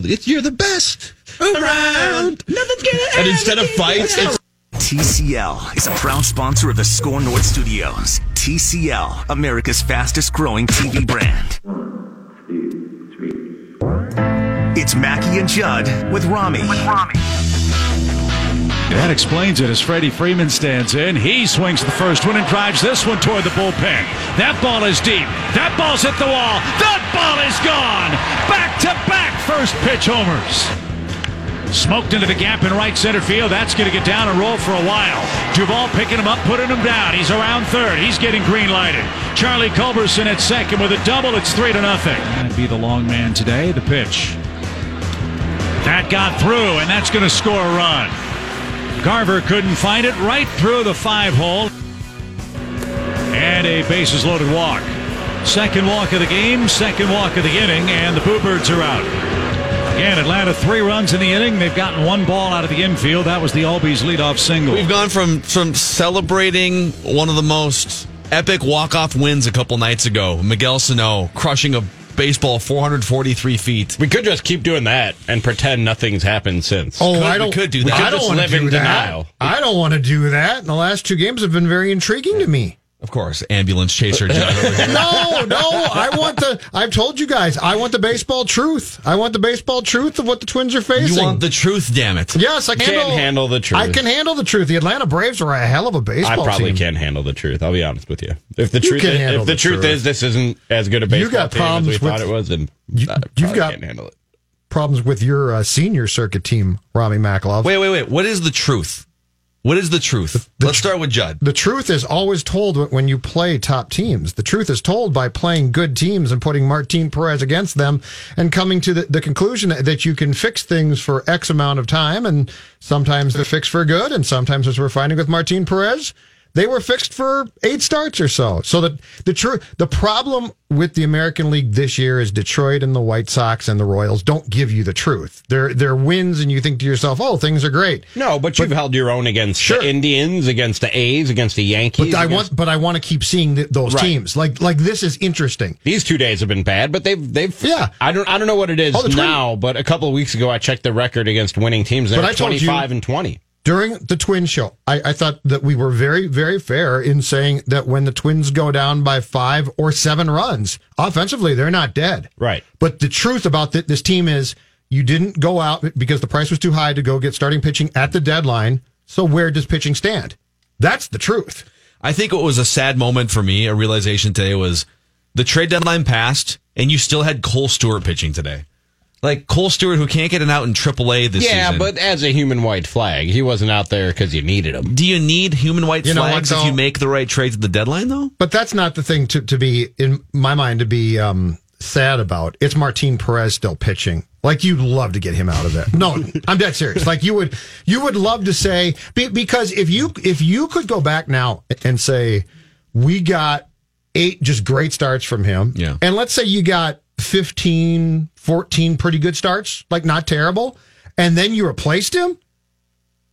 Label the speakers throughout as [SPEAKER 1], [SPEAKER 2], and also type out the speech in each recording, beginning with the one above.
[SPEAKER 1] It's, you're the best around. Nothing's gonna And instead of fights, it's
[SPEAKER 2] TCL is a proud sponsor of the SKOR North Studios. TCL, America's fastest growing TV brand. It's Mackey and Judd with Rami. With Rami.
[SPEAKER 3] That explains it as Freddie Freeman stands in. He swings the first one and drives this one toward the bullpen. That ball is deep. That ball's hit the wall. That ball is gone. Back to back first pitch homers. Smoked into the gap in right center field. That's going to get down and roll for a while. Duvall picking him up, putting him down. He's around third. He's getting green lighted. Charlie Culberson at second with a double. It's three to nothing. That'd be the long man today. The pitch. That got through, and that's going to score a run. Garver couldn't find it right through the five hole. And a bases loaded walk. Second walk of the game, second walk of the inning, and the Bluebirds are out. Again, Atlanta three runs in the inning. They've gotten one ball out of the infield. That was the Albies leadoff single.
[SPEAKER 4] We've gone from from celebrating one of the most epic walk off wins a couple nights ago. Miguel Sano crushing a baseball 443 feet.
[SPEAKER 5] We could just keep doing that and pretend nothing's happened since.
[SPEAKER 6] Oh,
[SPEAKER 4] Could-
[SPEAKER 6] I don't.
[SPEAKER 4] could do that.
[SPEAKER 6] I don't want to
[SPEAKER 5] live
[SPEAKER 6] do
[SPEAKER 5] in
[SPEAKER 6] that.
[SPEAKER 5] denial.
[SPEAKER 6] I don't want to do that. And the last two games have been very intriguing to me.
[SPEAKER 4] Of course, ambulance chaser Judd over here.
[SPEAKER 6] No, no. I want the. I've told you guys. I want the baseball truth. I want the baseball truth of what the Twins are facing.
[SPEAKER 4] You want the truth, damn it.
[SPEAKER 6] Yes, I can
[SPEAKER 5] Can't handle the truth.
[SPEAKER 6] I can handle the truth. The Atlanta Braves are a hell of a baseball I
[SPEAKER 5] probably
[SPEAKER 6] team.
[SPEAKER 5] can't handle the truth. I'll be honest with you. If the
[SPEAKER 6] You
[SPEAKER 5] truth,
[SPEAKER 6] can
[SPEAKER 5] is, if the,
[SPEAKER 6] the
[SPEAKER 5] truth,
[SPEAKER 6] truth.
[SPEAKER 5] is this isn't as good a
[SPEAKER 6] You
[SPEAKER 5] baseball
[SPEAKER 6] got
[SPEAKER 5] team as we
[SPEAKER 6] problems
[SPEAKER 5] thought it was, then
[SPEAKER 6] you, you've got-
[SPEAKER 5] can't handle it.
[SPEAKER 6] Problems with your uh, senior circuit team, Rami Makalov.
[SPEAKER 4] Wait, wait, wait. What is the truth? What is the truth?
[SPEAKER 6] the
[SPEAKER 4] Let's
[SPEAKER 6] tr-
[SPEAKER 4] start with Judd.
[SPEAKER 6] The truth is always told when you play top teams. The truth is told by playing good teams and putting Martin Perez against them and coming to the, the conclusion that, that you can fix things for X amount of time. And sometimes they're fixed for good. And sometimes, as we're finding with Martin Perez, they were fixed for eight starts or so. So that the true, the problem with the American League this year is Detroit and the White Sox and the Royals don't give you the truth. They're, they're wins and you think to yourself, oh, things are great.
[SPEAKER 5] No, but you've held your own against
[SPEAKER 6] Sure.
[SPEAKER 5] the Indians, against the A's, against the Yankees.
[SPEAKER 6] But I
[SPEAKER 5] against-
[SPEAKER 6] want, but I want to keep seeing th- those
[SPEAKER 5] Right.
[SPEAKER 6] teams. Like, like this is interesting.
[SPEAKER 5] These two days have been bad, but they've they've
[SPEAKER 6] Yeah.
[SPEAKER 5] I don't I don't know what it is
[SPEAKER 6] Oh, the
[SPEAKER 5] now, but a couple of weeks ago I checked the record against winning teams. They're
[SPEAKER 6] But I told you-
[SPEAKER 5] twenty five and twenty.
[SPEAKER 6] During the Twin show, I, I thought that we were very, very fair in saying that when the Twins go down by five or seven runs, offensively, they're not dead.
[SPEAKER 5] Right.
[SPEAKER 6] But the truth about th- this team is you didn't go out because the price was too high to go get starting pitching at the deadline. So where does pitching stand? That's the truth.
[SPEAKER 4] I think what was a sad moment for me, a realization today was the trade deadline passed and you still had Kohl Stewart pitching today. Like Kohl Stewart, who can't get an out in AAA this
[SPEAKER 5] Yeah,
[SPEAKER 4] season.
[SPEAKER 5] Yeah, but as a human white flag, he wasn't out there because you needed him.
[SPEAKER 4] do you need human white
[SPEAKER 6] You know what,
[SPEAKER 4] flags if you make the right trades at the deadline, though?
[SPEAKER 6] But that's not the thing to, to be, in my mind, to be um, sad about. It's Martin Perez still pitching. Like you'd love to get him out of there. No, I'm dead serious. Like you would, you would love to say because if you if you could go back now and say we got eight just great starts from him,
[SPEAKER 4] Yeah.
[SPEAKER 6] and let's say you got 15, 14 pretty good starts, like not terrible, and then you replaced him,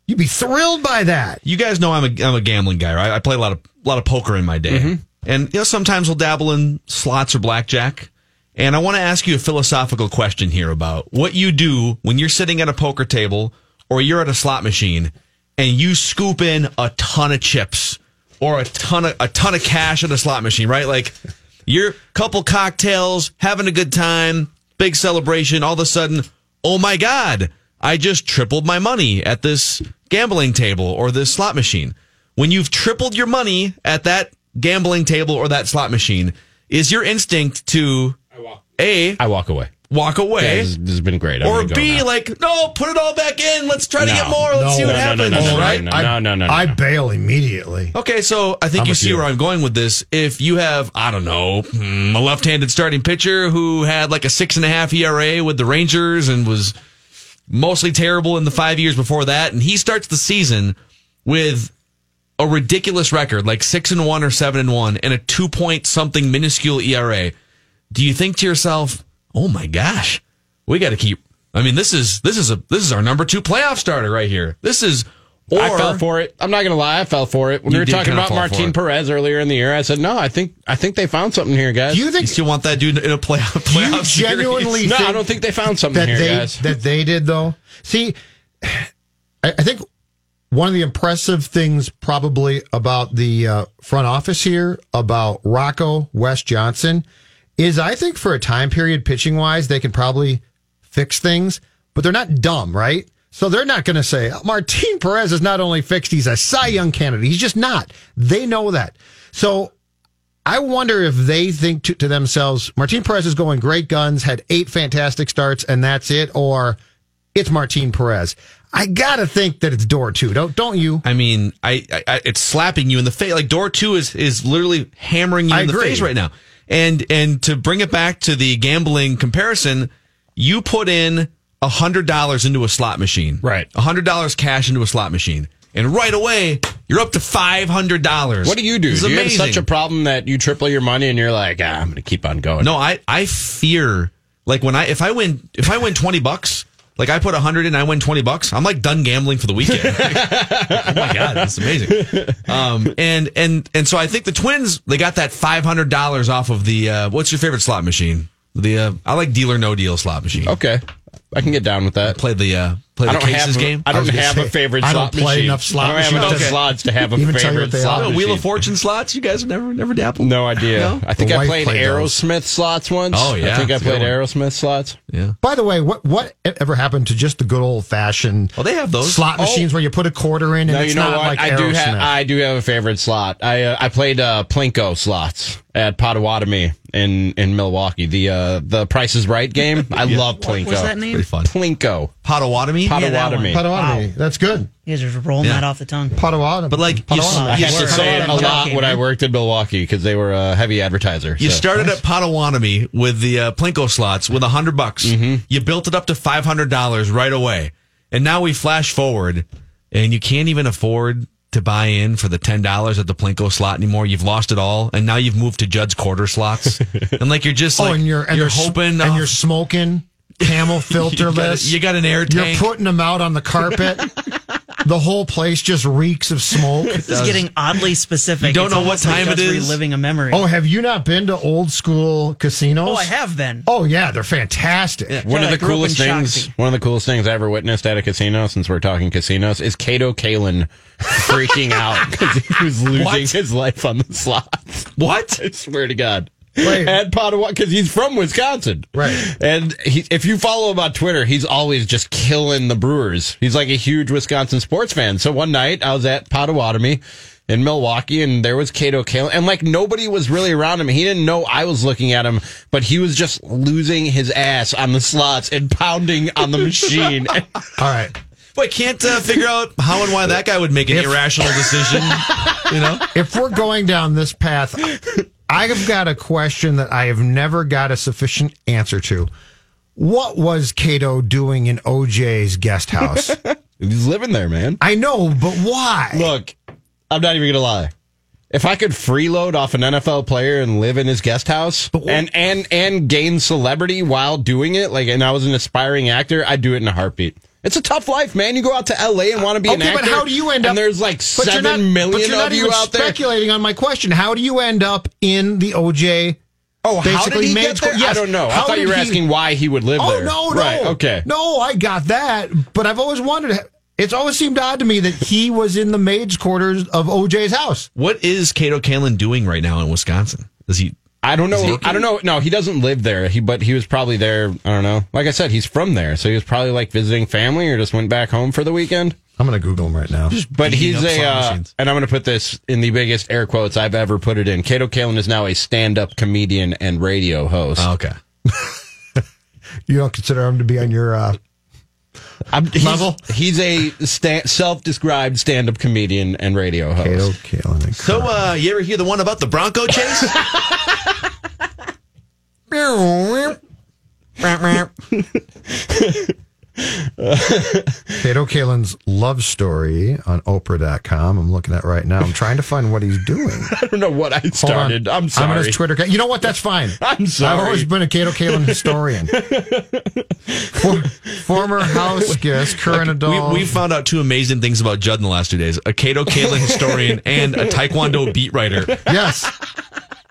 [SPEAKER 6] you'd be thrilled by that.
[SPEAKER 4] You guys know I'm a I'm a gambling guy, right? I play a lot of a lot of poker in my day,
[SPEAKER 6] Mm-hmm.
[SPEAKER 4] and you know sometimes we'll dabble in slots or blackjack. And I want to ask you a philosophical question here about what you do when you're sitting at a poker table or you're at a slot machine and you scoop in a ton of chips or a ton of a ton of cash at a slot machine, right? Like you're couple cocktails, having a good time, big celebration. All of a sudden, oh my god, I just tripled my money at this gambling table or this slot machine. When you've tripled your money at that gambling table or that slot machine, is your instinct to A,
[SPEAKER 5] I walk away.
[SPEAKER 4] Walk away?
[SPEAKER 5] Yeah, this, this has been great. I'm
[SPEAKER 4] or B,
[SPEAKER 5] now.
[SPEAKER 4] like, no, put it all back in. Let's try to get more. Let's
[SPEAKER 6] No,
[SPEAKER 4] see what
[SPEAKER 5] no, no,
[SPEAKER 4] happens.
[SPEAKER 5] no, no, no,
[SPEAKER 4] right?
[SPEAKER 5] no,
[SPEAKER 6] I-
[SPEAKER 5] no, no, no,
[SPEAKER 6] I bail immediately.
[SPEAKER 4] Okay, so I think
[SPEAKER 6] I'm
[SPEAKER 4] you see
[SPEAKER 6] you.
[SPEAKER 4] where I'm going with this. If you have, I don't know, hmm, a left-handed starting pitcher who had like a six and a half ERA with the Rangers and was mostly terrible in the five years before that, and he starts the season with a ridiculous record, like six and one or seven and one, and a two point something minuscule ERA, do you think to yourself, "Oh my gosh, we got to keep"? I mean, this is this is a this is our number two playoff starter right here. This is. Or,
[SPEAKER 5] I fell for it. I'm not gonna lie, I fell for it. When
[SPEAKER 4] You
[SPEAKER 5] we were talking about Martin. Perez earlier in the year, I said, no, I think I think they found something here, guys.
[SPEAKER 6] Do you think
[SPEAKER 4] You
[SPEAKER 6] think
[SPEAKER 4] still want that dude in a playoff?
[SPEAKER 6] do you
[SPEAKER 4] playoff series?
[SPEAKER 6] genuinely
[SPEAKER 5] no, I don't think they found something
[SPEAKER 6] that
[SPEAKER 5] here,
[SPEAKER 6] they
[SPEAKER 5] guys.
[SPEAKER 6] that they did though? See, I, I think one of the impressive things probably about the uh, front office here about Rocco Wes Johnson is I think for a time period pitching wise they can probably fix things, but they're not dumb, right? So they're not going to say oh, Martin Perez is not only fixed, he's a Cy Young candidate. He's just not. They know that. So I wonder if they think to, to themselves, Martin Perez is going great guns, had eight fantastic starts, and that's it, or it's Martin Perez. I gotta think that it's door two, don't don't you?
[SPEAKER 4] I mean, I, I, I it's slapping you in the face. Like door two is is literally hammering you
[SPEAKER 6] I
[SPEAKER 4] in the face right now. And and to bring it back to the gambling comparison, you put in a hundred dollars into a slot machine,
[SPEAKER 5] Right.
[SPEAKER 4] A hundred dollars cash into a slot machine, and right away you're up to five hundred dollars.
[SPEAKER 5] What do you do?
[SPEAKER 4] It's
[SPEAKER 5] do you
[SPEAKER 4] amazing.
[SPEAKER 5] have such a problem that you triple your money and you're like, ah, I'm gonna keep on going?
[SPEAKER 4] No, I I fear like when I if I win if I win twenty bucks, like I put a hundred in, I win twenty bucks. I'm like done gambling for the weekend. oh my god, that's amazing. Um, and and and so I think the Twins they got that five hundred dollars off of the uh, what's your favorite slot machine? The uh, I like deal or no deal slot machine.
[SPEAKER 5] Okay, I can get down with that.
[SPEAKER 4] Play the uh, play
[SPEAKER 5] I
[SPEAKER 4] the
[SPEAKER 5] don't
[SPEAKER 4] cases
[SPEAKER 5] have
[SPEAKER 4] game.
[SPEAKER 5] I don't
[SPEAKER 6] was gonna
[SPEAKER 5] have
[SPEAKER 6] say,
[SPEAKER 5] a favorite
[SPEAKER 6] I
[SPEAKER 5] slot
[SPEAKER 6] don't play
[SPEAKER 5] machine.
[SPEAKER 6] enough slot
[SPEAKER 5] I don't have enough
[SPEAKER 6] to
[SPEAKER 5] slots to have a
[SPEAKER 6] even
[SPEAKER 5] favorite slot
[SPEAKER 6] are.
[SPEAKER 4] Oh,
[SPEAKER 5] machine.
[SPEAKER 4] Wheel of Fortune slots. You guys have never never dabbled.
[SPEAKER 5] No idea.
[SPEAKER 4] No?
[SPEAKER 5] I think
[SPEAKER 6] The
[SPEAKER 5] I
[SPEAKER 6] wife
[SPEAKER 5] played
[SPEAKER 6] played those.
[SPEAKER 5] Aerosmith slots once.
[SPEAKER 4] Oh, yeah.
[SPEAKER 5] I think I
[SPEAKER 4] That's a good
[SPEAKER 5] played
[SPEAKER 4] one.
[SPEAKER 5] Aerosmith slots.
[SPEAKER 4] Yeah.
[SPEAKER 6] By the way, what what ever happened to just the good old fashioned
[SPEAKER 4] Well, they have those.
[SPEAKER 6] slot machines where you put a quarter in and
[SPEAKER 5] No,
[SPEAKER 6] it's
[SPEAKER 5] you know
[SPEAKER 6] not
[SPEAKER 5] what?
[SPEAKER 6] like
[SPEAKER 5] I do
[SPEAKER 6] Aerosmith?
[SPEAKER 5] have I do have a favorite slot. I uh, I played uh, Plinko slots at Potawatomi in in Milwaukee. The uh, the Price is Right game. I love Plinko.
[SPEAKER 7] What's that name?
[SPEAKER 4] Pretty fun.
[SPEAKER 5] Plinko.
[SPEAKER 4] Potawatomi.
[SPEAKER 5] Pot-
[SPEAKER 7] Yeah,
[SPEAKER 5] Potawatomi.
[SPEAKER 7] one.
[SPEAKER 6] Potawatomi.
[SPEAKER 7] Wow.
[SPEAKER 6] That's good.
[SPEAKER 7] You guys are rolling
[SPEAKER 4] Yeah.
[SPEAKER 7] that off the tongue.
[SPEAKER 6] Potawatomi.
[SPEAKER 4] But, like, you
[SPEAKER 6] Potawatomi.
[SPEAKER 5] I had
[SPEAKER 7] Yes,
[SPEAKER 5] to say it a lot when I worked in Milwaukee because they were a heavy advertiser.
[SPEAKER 4] You
[SPEAKER 5] so.
[SPEAKER 4] started at Potawatomi with the uh, Plinko slots with a hundred bucks. You built it up to five hundred dollars right away, and now we flash forward, and you can't even afford to buy in for the ten dollars at the Plinko slot anymore. You've lost it all, and now you've moved to Judd's quarter slots, and like you're just like
[SPEAKER 6] oh, and you're and
[SPEAKER 4] you're
[SPEAKER 6] you're
[SPEAKER 4] hoping,
[SPEAKER 6] and
[SPEAKER 4] oh,
[SPEAKER 6] you're smoking camel
[SPEAKER 4] you,
[SPEAKER 6] filterless.
[SPEAKER 4] got, you got an air tank.
[SPEAKER 6] You're putting them out on the carpet. the whole place just reeks of smoke.
[SPEAKER 7] This is getting oddly specific.
[SPEAKER 4] You don't
[SPEAKER 7] It's
[SPEAKER 4] know what
[SPEAKER 7] almost like
[SPEAKER 4] time it
[SPEAKER 7] Judd's
[SPEAKER 4] is?
[SPEAKER 7] Reliving a memory.
[SPEAKER 6] Oh, have you not been to old school casinos?
[SPEAKER 7] Oh, I have been.
[SPEAKER 6] Oh yeah, they're fantastic.
[SPEAKER 5] One
[SPEAKER 7] Yeah,
[SPEAKER 5] of
[SPEAKER 7] I
[SPEAKER 5] the
[SPEAKER 7] grew up in
[SPEAKER 5] coolest things,
[SPEAKER 7] Shakopee.
[SPEAKER 5] one of the coolest things I ever witnessed at a casino, since we're talking casinos, is Kato Kaelin freaking out because he was losing
[SPEAKER 4] What?
[SPEAKER 5] his life on the slots.
[SPEAKER 4] what?
[SPEAKER 5] I swear to God.
[SPEAKER 6] Wait.
[SPEAKER 5] At Potawatomi, because he's from Wisconsin,
[SPEAKER 6] Right.
[SPEAKER 5] And he, if you follow him on Twitter, he's always just killing the Brewers. He's like a huge Wisconsin sports fan. So one night I was at Potawatomi in Milwaukee, and there was Kato Kaelin, and like nobody was really around him. He didn't know I was looking at him, but he was just losing his ass on the slots and pounding on the machine.
[SPEAKER 6] All right.
[SPEAKER 4] Wait, can't uh, figure out how and why that guy would make an
[SPEAKER 6] If-
[SPEAKER 4] irrational decision. You know,
[SPEAKER 6] If we're going down this path, I have got a question that I have never got a sufficient answer to. What was Kato doing in OJ's guest house?
[SPEAKER 5] he's living there, man.
[SPEAKER 6] I know, but why?
[SPEAKER 5] Look, I'm not even gonna lie. If I could freeload off an NFL player and live in his guest house and and and gain celebrity while doing it, like, and I was an aspiring actor, I'd do it in a heartbeat. It's a tough life, man. You go out to LA and want to be an
[SPEAKER 6] okay,
[SPEAKER 5] actor.
[SPEAKER 6] but how do you end
[SPEAKER 5] and
[SPEAKER 6] up?
[SPEAKER 5] there's like
[SPEAKER 6] but you're
[SPEAKER 5] seven million
[SPEAKER 6] not, but you're not
[SPEAKER 5] of you
[SPEAKER 6] even
[SPEAKER 5] out there.
[SPEAKER 6] speculating on my question. How do you end up in the OJ?
[SPEAKER 5] Oh, how did he
[SPEAKER 6] made
[SPEAKER 5] get there?
[SPEAKER 6] yes.
[SPEAKER 5] I don't know. I thought you were
[SPEAKER 6] he-
[SPEAKER 5] asking why he would live
[SPEAKER 6] Oh
[SPEAKER 5] there.
[SPEAKER 6] Oh no, no,
[SPEAKER 5] Right, okay.
[SPEAKER 6] no. I got that, but I've always wondered. It's always seemed odd to me that he was in the maid's quarters of OJ's house.
[SPEAKER 4] what is Kato Kaelin doing right now in Wisconsin? Does he?
[SPEAKER 5] I don't know. I don't know. No, he doesn't live there. He but he was probably there. I don't know. Like I said, he's from there, so he was probably like visiting family or just went back home for the weekend.
[SPEAKER 6] I'm going to Google him right now.
[SPEAKER 5] But he's a, uh, and I'm going to put this in the biggest air quotes I've ever put it in. Kato Kaelin is now a stand-up comedian and radio host.
[SPEAKER 4] Oh, okay.
[SPEAKER 6] You don't consider him to be on your. Uh,
[SPEAKER 5] I'm, he's,
[SPEAKER 6] Level?
[SPEAKER 5] He's a sta- self-described stand-up comedian and radio host.
[SPEAKER 6] Kato Kaelin.
[SPEAKER 4] So, uh, you ever hear the one about the Bronco chase?
[SPEAKER 6] Kato Kaelin's love story on Oprah.com. I'm looking at right now. I'm trying to find what he's doing.
[SPEAKER 5] I don't know what I started. I'm sorry.
[SPEAKER 6] I'm on his Twitter. account. You know what? That's fine.
[SPEAKER 5] I'm sorry.
[SPEAKER 6] I've always been a Kato Kaelin historian. For, former house guest, current
[SPEAKER 4] we,
[SPEAKER 6] adult.
[SPEAKER 4] we found out two amazing things about Judd in the last two days: a Kato Kaelin historian and a Taekwondo beat writer.
[SPEAKER 6] yes.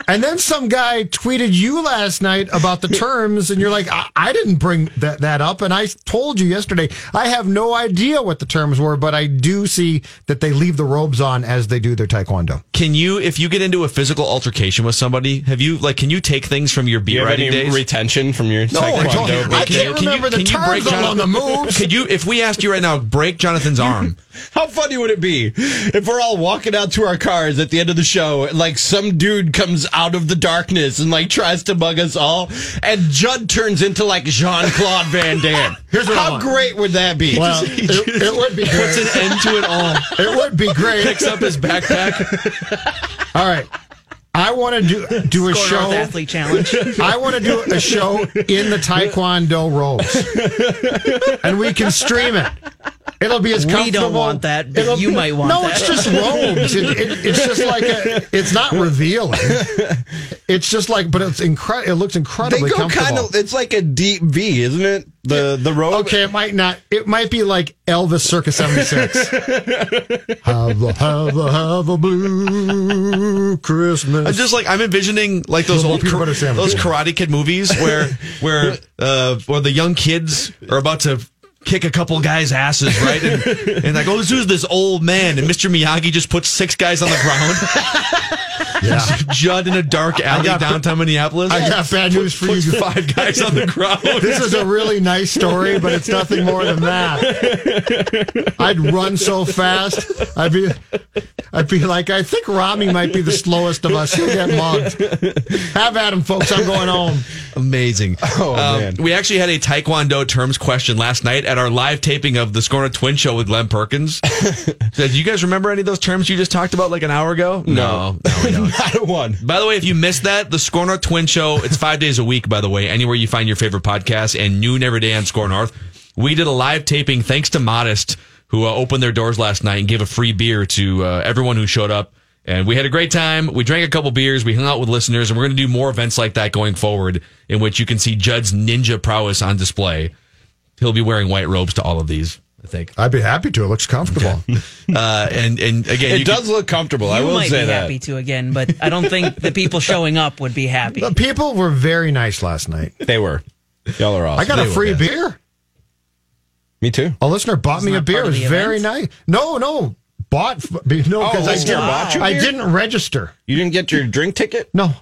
[SPEAKER 6] And then some guy tweeted you last night about the terms, and you're like, I, I didn't bring that, that up. And I told you yesterday, I have no idea what the terms were, but I do see that they leave the robes on as they do their taekwondo.
[SPEAKER 4] Can you, if you get into a physical altercation with somebody, have you like, can you take things from your
[SPEAKER 5] Do
[SPEAKER 4] beat
[SPEAKER 5] you have
[SPEAKER 4] writing days?
[SPEAKER 5] retention from your
[SPEAKER 6] No, I
[SPEAKER 5] taekwondo?
[SPEAKER 6] told you, I can't remember the terms on the moves.
[SPEAKER 4] Could you, if we asked you right now, break Jonathan's arm?
[SPEAKER 5] How funny would it be if we're all walking out to our cars at the end of the show and like some dude comes out of the darkness and like tries to bug us all and Judd turns into like Jean Claude Van Damme?
[SPEAKER 6] Here's what
[SPEAKER 5] How great would that be?
[SPEAKER 6] Well, it, it would be
[SPEAKER 4] Puts
[SPEAKER 6] great.
[SPEAKER 4] an end to it all.
[SPEAKER 6] It would be great.
[SPEAKER 4] Picks up his backpack.
[SPEAKER 6] All right. I want to do do a
[SPEAKER 7] Score
[SPEAKER 6] show.
[SPEAKER 7] North Athlete Challenge.
[SPEAKER 6] I want to do a show in the Taekwondo robes, and we can stream it. It'll be as comfortable.
[SPEAKER 7] We don't want that, but
[SPEAKER 6] It'll
[SPEAKER 7] you
[SPEAKER 6] be-
[SPEAKER 7] might want
[SPEAKER 6] no,
[SPEAKER 7] that.
[SPEAKER 6] it's just robes. It, it, it's just like a. It's not revealing. It's just like, but it's incredible. It looks
[SPEAKER 5] they
[SPEAKER 6] incredibly
[SPEAKER 5] go
[SPEAKER 6] comfortable.
[SPEAKER 5] kind of. It's like a deep V, isn't it? The the robe.
[SPEAKER 6] Okay, it might not. It might be like Elvis Circa '76. have a have a have a blue Christmas.
[SPEAKER 4] I'm just like I'm envisioning like those old
[SPEAKER 6] peanut butter sandwich.
[SPEAKER 4] those Karate Kid movies where where uh where the young kids are about to kick a couple guys' asses, right? And, and like, oh, who's this old man? And Mr. Miyagi just puts six guys on the ground.
[SPEAKER 6] Yeah.
[SPEAKER 4] Judd in a dark alley downtown Minneapolis.
[SPEAKER 6] I got bad news for you.
[SPEAKER 4] five guys on the ground.
[SPEAKER 6] This is a really nice story, but it's nothing more than that. I'd run so fast. I'd be, I'd be like, I think Rami might be the slowest of us. He'll get mugged. Have at him, folks. I'm going home.
[SPEAKER 4] Amazing.
[SPEAKER 5] Oh,
[SPEAKER 4] Um,
[SPEAKER 5] man.
[SPEAKER 4] We actually had a Taekwondo terms question last night at our live taping of the Scorner Twin Show with Glenn Perkins. do you guys remember any of those terms you just talked about like an hour ago? No, no, we don't.
[SPEAKER 5] Not a one.
[SPEAKER 4] By the way, if you missed that, the SKOR North Twin Show, it's five days a week, by the way, anywhere you find your favorite podcast and noon every day on SKOR North. We did a live taping thanks to Modist, who uh, opened their doors last night and gave a free beer to uh, everyone who showed up. And we had a great time. We drank a couple beers. We hung out with listeners, and we're going to do more events like that going forward in which you can see Judd's ninja prowess on display. He'll be wearing white robes to all of these, I think.
[SPEAKER 6] I'd be happy to. It looks comfortable.
[SPEAKER 4] Uh, and, and again,
[SPEAKER 5] It
[SPEAKER 4] you
[SPEAKER 5] does look comfortable. I will
[SPEAKER 7] might
[SPEAKER 5] say
[SPEAKER 7] be
[SPEAKER 5] that.
[SPEAKER 7] happy to again, but I don't think the people showing up would be happy.
[SPEAKER 6] The people were very nice last night.
[SPEAKER 5] They were. Y'all are awesome.
[SPEAKER 6] I got a
[SPEAKER 4] They were,
[SPEAKER 6] free beer.
[SPEAKER 5] Me too.
[SPEAKER 6] A listener bought me a beer. It was very
[SPEAKER 7] event?
[SPEAKER 6] nice. No, no. Bought. No, because
[SPEAKER 5] Oh,
[SPEAKER 6] I, didn't,
[SPEAKER 5] bought
[SPEAKER 6] I didn't register.
[SPEAKER 5] You didn't get your drink ticket?
[SPEAKER 6] No.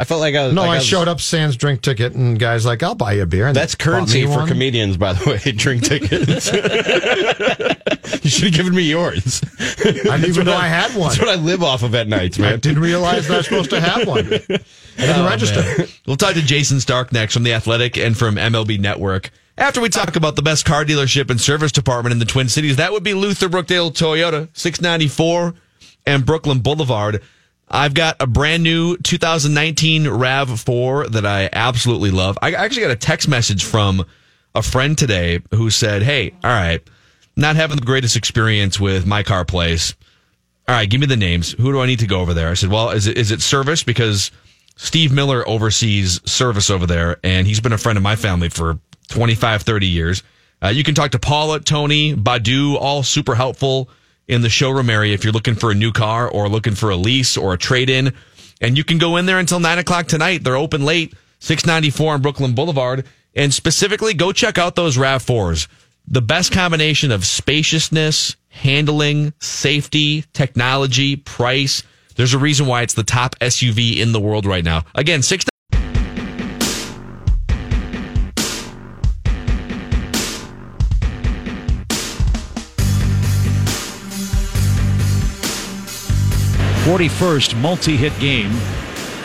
[SPEAKER 5] I felt like I was.
[SPEAKER 6] No,
[SPEAKER 5] like
[SPEAKER 6] I
[SPEAKER 5] was-
[SPEAKER 6] showed up Sans drink ticket, and guys like, I'll buy you a beer. And
[SPEAKER 5] That's currency for
[SPEAKER 6] one.
[SPEAKER 5] comedians, by the way. Drink tickets. you should have given me yours.
[SPEAKER 6] I didn't even know I had one.
[SPEAKER 5] That's what I live off of at nights,
[SPEAKER 6] I
[SPEAKER 5] man.
[SPEAKER 6] didn't realize that I was supposed to have one. I didn't
[SPEAKER 5] Oh,
[SPEAKER 6] register.
[SPEAKER 4] We'll talk to Jayson Stark next from The Athletic and from MLB Network. After we talk about the best car dealership and service department in the Twin Cities, that would be Luther Brookdale Toyota, 694 and Brooklyn Boulevard. I've got a brand new 2019 RAV4 that I absolutely love. I actually got a text message from a friend today who said, Hey, all right, not having the greatest experience with my car place. All right, give me the names. Who do I need to go over there? I said, Well, is it is it service? Because Steve Miller oversees service over there, and he's been a friend of my family for 25, 30 years. Uh, you can talk to Paula, Tony, Badu, all super helpful in the showroom area if you're looking for a new car or looking for a lease or a trade in. And you can go in there until 9 o'clock tonight. They're open late, 694 on Brooklyn Boulevard. And specifically, go check out those RAV4s. The best combination of spaciousness, handling, safety, technology, price. There's a reason why it's the top SUV in the world right now. Again, six.
[SPEAKER 3] 41st multi-hit game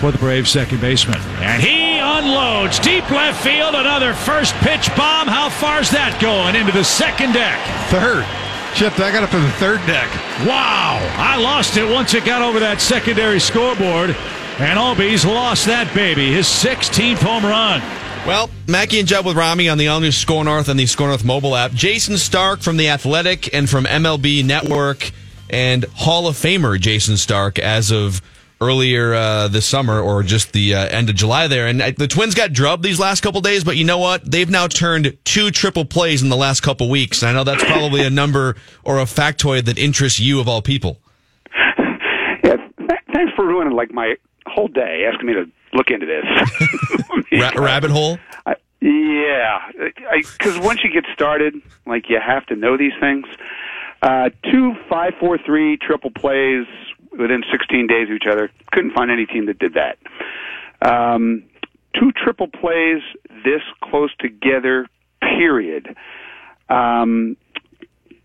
[SPEAKER 3] for the Braves second baseman. And he unloads deep left field. Another first pitch bomb. How far's that going? Into the second deck.
[SPEAKER 8] Third. Chip, I got up to the third deck.
[SPEAKER 3] Wow. I lost it once it got over that secondary scoreboard. And Albies lost that baby. His 16th home run.
[SPEAKER 4] Well, Mackey and Judd with Rami on the all new SKOR North and the SKOR North mobile app. Jayson Stark from The Athletic and from MLB Network and Hall of Famer Jayson Stark as of earlier uh, this summer or just the uh, end of July there. And the Twins got drubbed these last couple days, but you know what? They've now turned two triple plays in the last couple weeks. And I know that's probably a number or a factoid that interests you of all people.
[SPEAKER 9] Yeah, th- thanks for ruining like my whole day, asking me to look into this.
[SPEAKER 4] Ra- rabbit hole.
[SPEAKER 9] I, yeah, because once you get started, like you have to know these things. Uh, two five four three triple plays within 16 days of each other. Couldn't find any team that did that. Um, two triple plays this close together. Period. Um,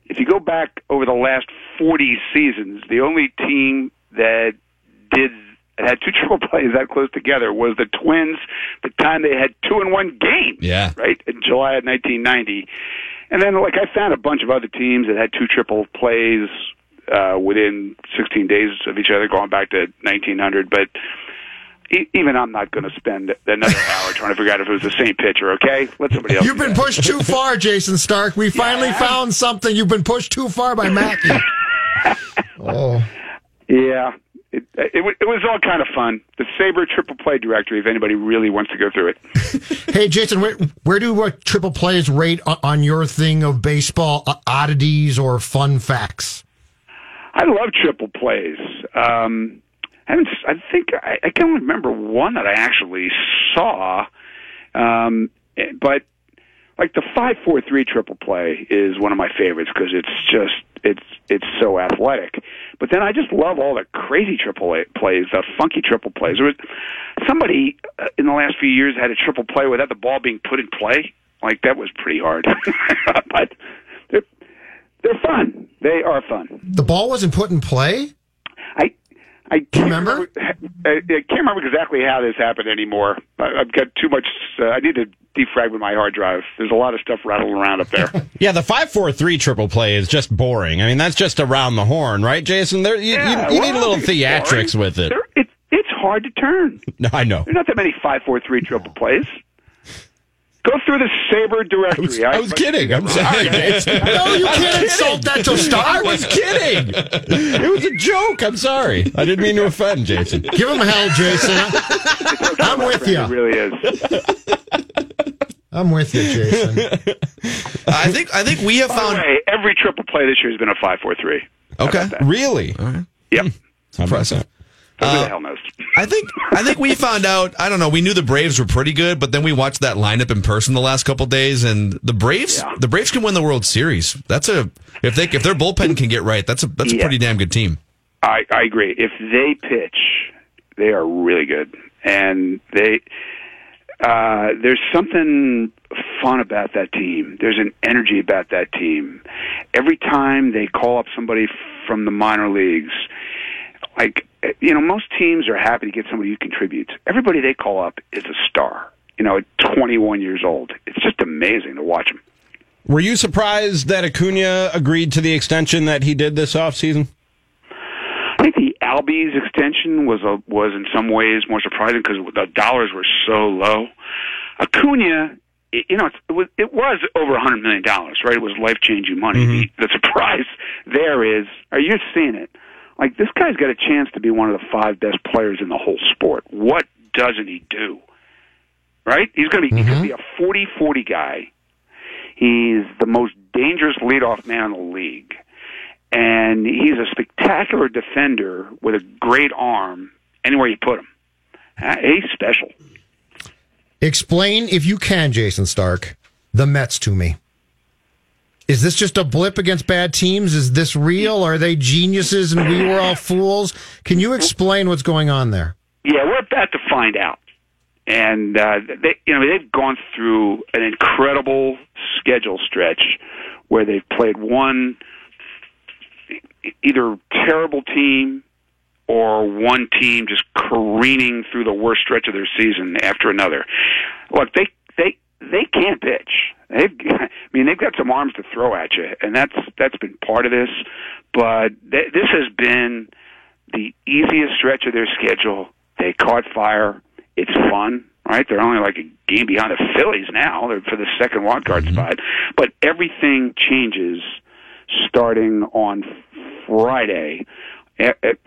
[SPEAKER 9] if you go back over the last 40 seasons, the only team that did had two triple plays that close together was the Twins. The time they had two in one game.
[SPEAKER 4] Yeah.
[SPEAKER 9] Right in July of 1990. And then, like, I found a bunch of other teams that had two triple plays uh, within 16 days of each other, going back to 1900. But e- even I'm not going to spend another hour trying to figure out if it was the same pitcher. Okay, let somebody else.
[SPEAKER 6] You've been pushed too far, Jayson Stark. We finally found something. You've been pushed too far by Mackey. oh.
[SPEAKER 9] Yeah, it, it, it was all kind of fun. The SABR triple play directory, if anybody really wants to go through it.
[SPEAKER 6] Hey, Jason, where, where do uh, triple plays rate on, on your thing of baseball uh, oddities or fun facts?
[SPEAKER 9] I love triple plays. Um, I haven't. I think I, I can't remember one that I actually saw. Um, eh, but like the five four three triple play is one of my favorites because it's just it's it's so athletic. But then I just love all the crazy triple plays, the funky triple plays. There was somebody uh, in the last few years had a triple play without the ball being put in play. Like that was pretty hard, but they're they're fun. They are fun.
[SPEAKER 6] The ball wasn't put in play?
[SPEAKER 9] I can't
[SPEAKER 6] remember?
[SPEAKER 9] I, can't remember exactly how this happened anymore. I've got too much. Uh, I need to defragment my hard drive. There's a lot of stuff rattling around up there.
[SPEAKER 5] Yeah, the five four three triple play is just boring. I mean, that's just around the horn, right, Jason? There, you,
[SPEAKER 9] Yeah,
[SPEAKER 5] you, you
[SPEAKER 9] well,
[SPEAKER 5] need a little theatrics
[SPEAKER 9] boring.
[SPEAKER 5] with it.
[SPEAKER 9] There- It's it's hard to turn.
[SPEAKER 5] No, I know.
[SPEAKER 9] There's not that many five four three triple plays. Go through the SABR directory.
[SPEAKER 5] I was kidding. I'm saying, Jason.
[SPEAKER 6] No, you can't insult that to
[SPEAKER 5] I was kidding. It was a joke. I'm sorry. I didn't mean to offend, Jason.
[SPEAKER 6] Give him hell, Jason. I'm with
[SPEAKER 9] It
[SPEAKER 6] you.
[SPEAKER 9] really is.
[SPEAKER 6] I'm with you, Jason.
[SPEAKER 4] I think I think we have
[SPEAKER 9] By
[SPEAKER 4] found.
[SPEAKER 9] way, every triple play this year has been a five four three.
[SPEAKER 4] Okay,
[SPEAKER 5] Really?
[SPEAKER 9] Yep. Hmm.
[SPEAKER 5] How about that?
[SPEAKER 9] Who
[SPEAKER 4] Uh,
[SPEAKER 9] the hell knows?
[SPEAKER 4] I think I think we found out. I don't know. We knew the Braves were pretty good, but then we watched that lineup in person the last couple days, and the Braves
[SPEAKER 9] Yeah.
[SPEAKER 4] the Braves can win the World Series. That's a if they if their bullpen can get right, that's a that's a
[SPEAKER 9] Yeah.
[SPEAKER 4] pretty damn good team.
[SPEAKER 9] I, I agree. If they pitch, they are really good, and they uh, there's something fun about that team. There's an energy about that team. Every time they call up somebody from the minor leagues, like you know, most teams are happy to get somebody who contributes. Everybody they call up is a star. You know, at 21 years old, it's just amazing to watch them.
[SPEAKER 5] Were you surprised that Acuna agreed to the extension that he did this offseason?
[SPEAKER 9] I think the Albies extension was a, was in some ways more surprising because the dollars were so low. Acuna, it, you know, it's- it was it was over a hundred million dollars, right? It was life changing money. Mm-hmm. The, the surprise there is, are you seeing it? Like this guy's got a chance to be one of the five best players in the whole sport. What doesn't he do? Right? He's going to be he could be a 40-40 guy. He's the most dangerous leadoff man in the league and he's a spectacular defender with a great arm anywhere you put him. Uh, he's special.
[SPEAKER 6] Explain, if you can, Jayson Stark, the Mets to me. Is this just a blip against bad teams? Is this real? Are they geniuses and we were all fools? Can you explain what's going on there?
[SPEAKER 9] Yeah, we're about to find out. And uh, they, you know, they've gone through an incredible schedule stretch where they've played one either terrible team or one team just careening through the worst stretch of their season after another. Look, they they they can't pitch. They've, I mean, they've got some arms to throw at you, and that's that's been part of this. But th- this has been the easiest stretch of their schedule. They caught fire. It's fun, right? They're only like a game behind the Phillies now. They're for the second wild card mm-hmm. spot. But everything changes starting on Friday.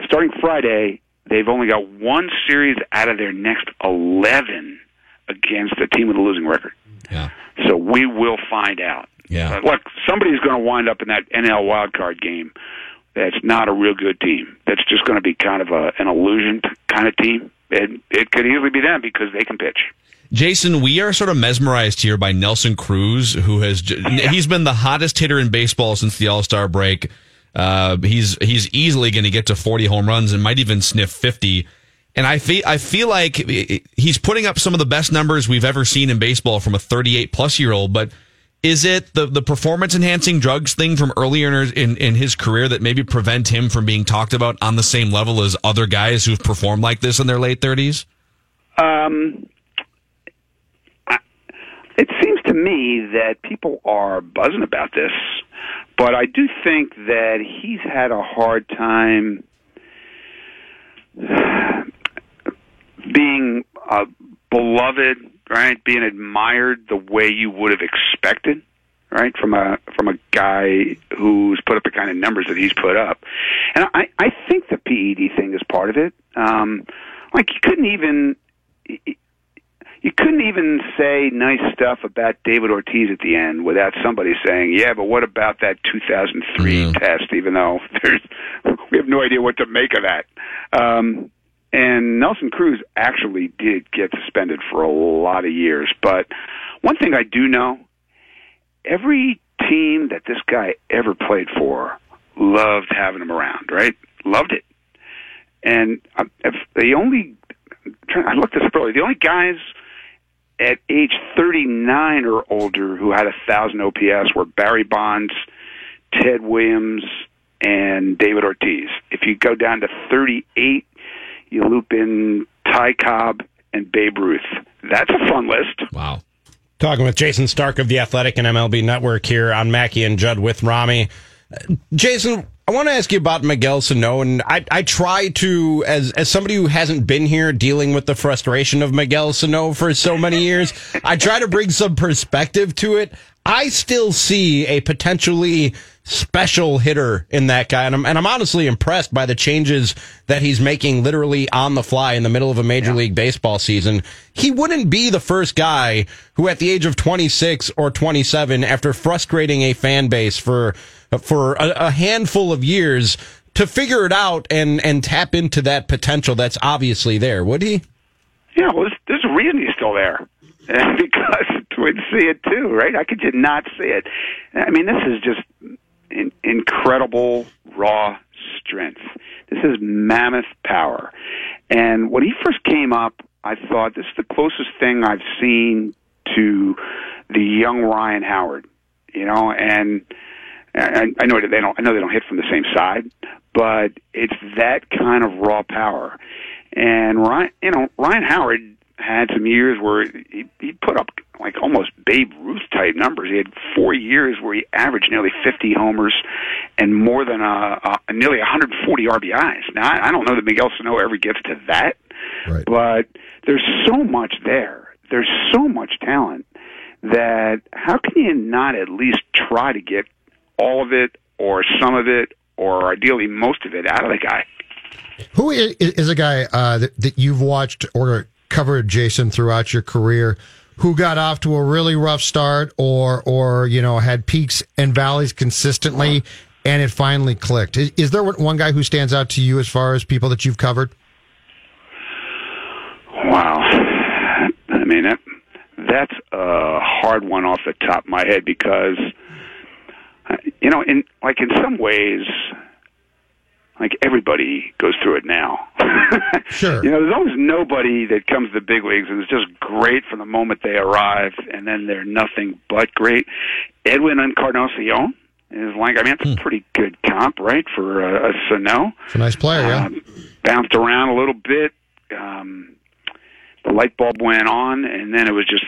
[SPEAKER 9] Starting Friday, they've only got one series out of their next 11 against a team with a losing record.
[SPEAKER 4] Yeah.
[SPEAKER 9] So we will find out.
[SPEAKER 4] Yeah.
[SPEAKER 9] Look, somebody's going to wind up in that NL wildcard game. That's not a real good team. That's just going to be kind of a, an illusion kind of team. It, it could easily be them because they can pitch.
[SPEAKER 4] Jason, we are sort of mesmerized here by Nelson Cruz, who has he's been the hottest hitter in baseball since the All Star break. Uh, he's he's easily going to get to 40 home runs and might even sniff 50. And I feel I feel like he's putting up some of the best numbers we've ever seen in baseball from a 38 plus year old. But is it the the performance enhancing drugs thing from earlier in in his career that maybe prevent him from being talked about on the same level as other guys who've performed like this in their late 30s?
[SPEAKER 9] Um, it seems to me that people are buzzing about this, but I do think that he's had a hard time being uh, beloved, right? Being admired the way you would have expected, right? From a from a guy who's put up the kind of numbers that he's put up, and I I think the PED thing is part of it. Um, like you couldn't even. you couldn't even say nice stuff about David Ortiz at the end without somebody saying, "Yeah, but what about that 2003 mm-hmm. test?" Even though there's, we have no idea what to make of that. Um, and Nelson Cruz actually did get suspended for a lot of years. But one thing I do know every team that this guy ever played for loved having him around, right? Loved it. And if the only, I looked this up earlier, the only guys at age 39 or older who had a thousand OPS were Barry Bonds, Ted Williams, and David Ortiz. If you go down to 38 you loop in Ty Cobb and Babe Ruth. That's a fun list.
[SPEAKER 4] Wow.
[SPEAKER 5] Talking with Jayson Stark of the Athletic and MLB Network here on Mackey and Judd with Rami. Jason, I want to ask you about Miguel Sano, and I, I try to, as as somebody who hasn't been here dealing with the frustration of Miguel Sano for so many years, I try to bring some perspective to it. I still see a potentially special hitter in that guy. And I'm, and I'm honestly impressed by the changes that he's making literally on the fly in the middle of a major yeah. league baseball season. He wouldn't be the first guy who at the age of 26 or 27, after frustrating a fan base for, for a, a handful of years, to figure it out and, and tap into that potential that's obviously there, would he?
[SPEAKER 9] Yeah, well, there's, a reason he's still there. because would see it too, right? I could just not see it. I mean, this is just in, incredible raw strength. This is mammoth power. And when he first came up, I thought this is the closest thing I've seen to the young Ryan Howard. You know, and I, I know they don't. I know they don't hit from the same side, but it's that kind of raw power. And Ryan, you know, Ryan Howard had some years where he, he put up like almost Babe Ruth type numbers. He had four years where he averaged nearly 50 homers and more than a, a nearly 140 RBIs. Now I, I don't know that Miguel Sano ever gets to that, right. but there's so much there. There's so much talent that how can you not at least try to get all of it or some of it or ideally most of it out of the guy?
[SPEAKER 6] Who is a guy uh, that, that you've watched or covered Jason throughout your career who got off to a really rough start or or you know had peaks and valleys consistently and it finally clicked. Is, is there one guy who stands out to you as far as people that you've covered?
[SPEAKER 9] Wow. I mean that that's a hard one off the top of my head because you know, in like in some ways, like everybody goes through it now.
[SPEAKER 6] Sure.
[SPEAKER 9] You know, there's always nobody that comes to the big leagues and is just great from the moment they arrive, and then they're nothing but great. Edwin Encarnacion is like, I mean, it's a pretty good comp, right, for uh, a Sano.
[SPEAKER 6] It's a nice player, yeah.
[SPEAKER 9] Um, bounced around a little bit. Um, the light bulb went on, and then it was just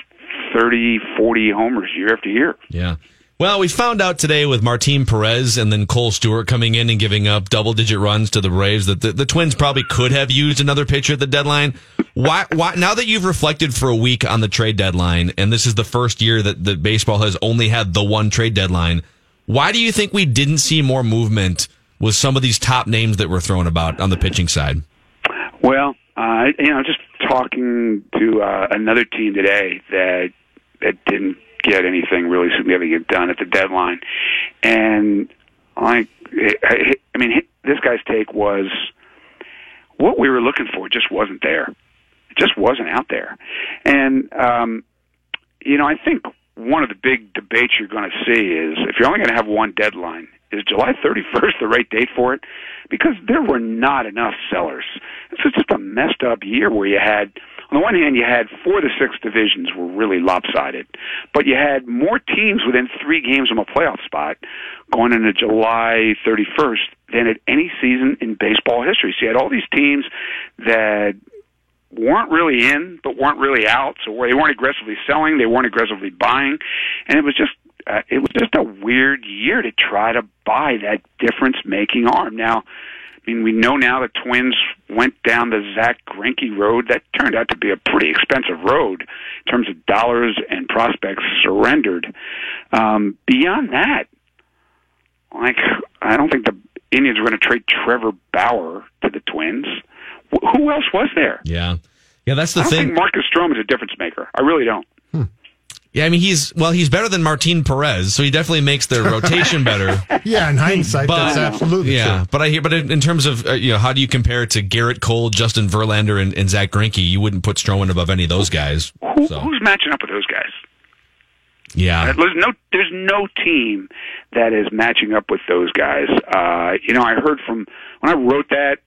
[SPEAKER 9] 30, 40 homers year after year.
[SPEAKER 4] Yeah. Well, we found out today with Martin Perez and then Kohl Stewart coming in and giving up double digit runs to the Braves that the, the Twins probably could have used another pitcher at the deadline. Why, why, now that you've reflected for a week on the trade deadline, and this is the first year that the baseball has only had the one trade deadline, why do you think we didn't see more movement with some of these top names that were thrown about on the pitching side?
[SPEAKER 9] Well, uh, you know, just talking to uh, another team today that that didn't get anything really significant done at the deadline, and I, I mean, this guy's take was what we were looking for just wasn't there. It just wasn't out there, and um, you know, I think one of the big debates you're going to see is if you're only going to have one deadline, is July 31st the right date for it? Because there were not enough sellers. Was just a messed up year where you had, on the one hand, you had four the six divisions were really lopsided, but you had more teams within three games of a playoff spot going into July 31st than at any season in baseball history. So you had all these teams that weren't really in, but weren't really out. So they weren't aggressively selling, they weren't aggressively buying, and it was just uh, it was just a weird year to try to buy that difference making arm. Now, I mean, we know now the Twins went down the Zack Greinke road. That turned out to be a pretty expensive road in terms of dollars and prospects surrendered. Um, beyond that, like I don't think the Indians were going to trade Trevor Bauer to the Twins. Wh- Who else was there?
[SPEAKER 4] Yeah. Yeah, that's the thing.
[SPEAKER 9] I don't
[SPEAKER 4] thing.
[SPEAKER 9] think Marcus Strom is a difference maker. I really don't.
[SPEAKER 4] Yeah, I mean he's well, he's better than Martin Perez, so he definitely makes the rotation better.
[SPEAKER 6] Yeah, in hindsight, but, that's absolutely
[SPEAKER 4] yeah.
[SPEAKER 6] true.
[SPEAKER 4] But I hear, but in in terms of uh, you know, how do you compare it to Gerrit Cole, Justin Verlander, and, and Zack Greinke? You wouldn't put Stroman above any of those guys.
[SPEAKER 9] Who,
[SPEAKER 4] So
[SPEAKER 9] Who's matching up with those guys?
[SPEAKER 4] yeah,
[SPEAKER 9] There's no there's no team that is matching up with those guys. Uh, you know, I heard from when I wrote that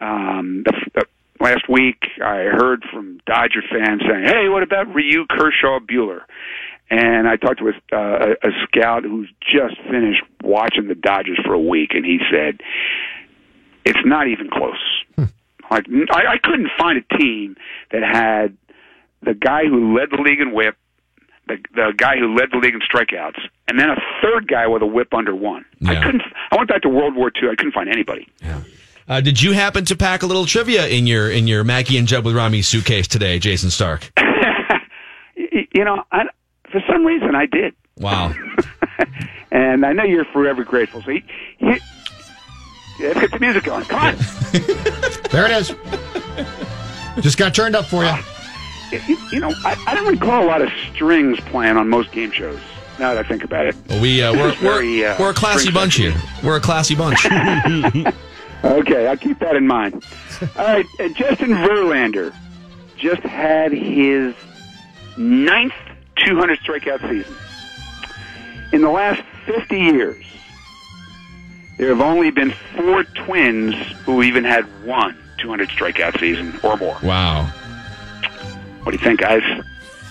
[SPEAKER 9] um, the, the, last week. I heard from Dodger fans saying, "Hey, what about Ryu Kershaw Buehler?" And I talked with uh, a, a scout who's just finished watching the Dodgers for a week, and he said it's not even close. Like I, I couldn't find a team that had the guy who led the league in WHIP, the the guy who led the league in strikeouts, and then a third guy with a WHIP under one. I couldn't. I went back to World War II. I couldn't find anybody.
[SPEAKER 4] Uh, did you happen to pack a little trivia in your in your Mackey and Jeb with Rami suitcase today, Jayson Stark?
[SPEAKER 9] You know, I, for some reason I did,
[SPEAKER 4] Wow.
[SPEAKER 9] and I know you're forever grateful. So you, you yeah, let's get the music going. Come on.
[SPEAKER 6] There it is. Just got turned up for you.
[SPEAKER 9] you, you know, I, I don't recall a lot of strings playing on most game shows. Now that I think about it.
[SPEAKER 4] Well, we uh, we're, we're
[SPEAKER 9] uh,
[SPEAKER 4] we're a classy bunch here. We're a classy bunch.
[SPEAKER 9] Okay, I'll keep that in mind. All right, uh, Justin Verlander just had his ninth 200 strikeout season. In the last 50 years, there have only been four twins who even had one 200 strikeout season or more.
[SPEAKER 4] wow.
[SPEAKER 9] What do you think, guys?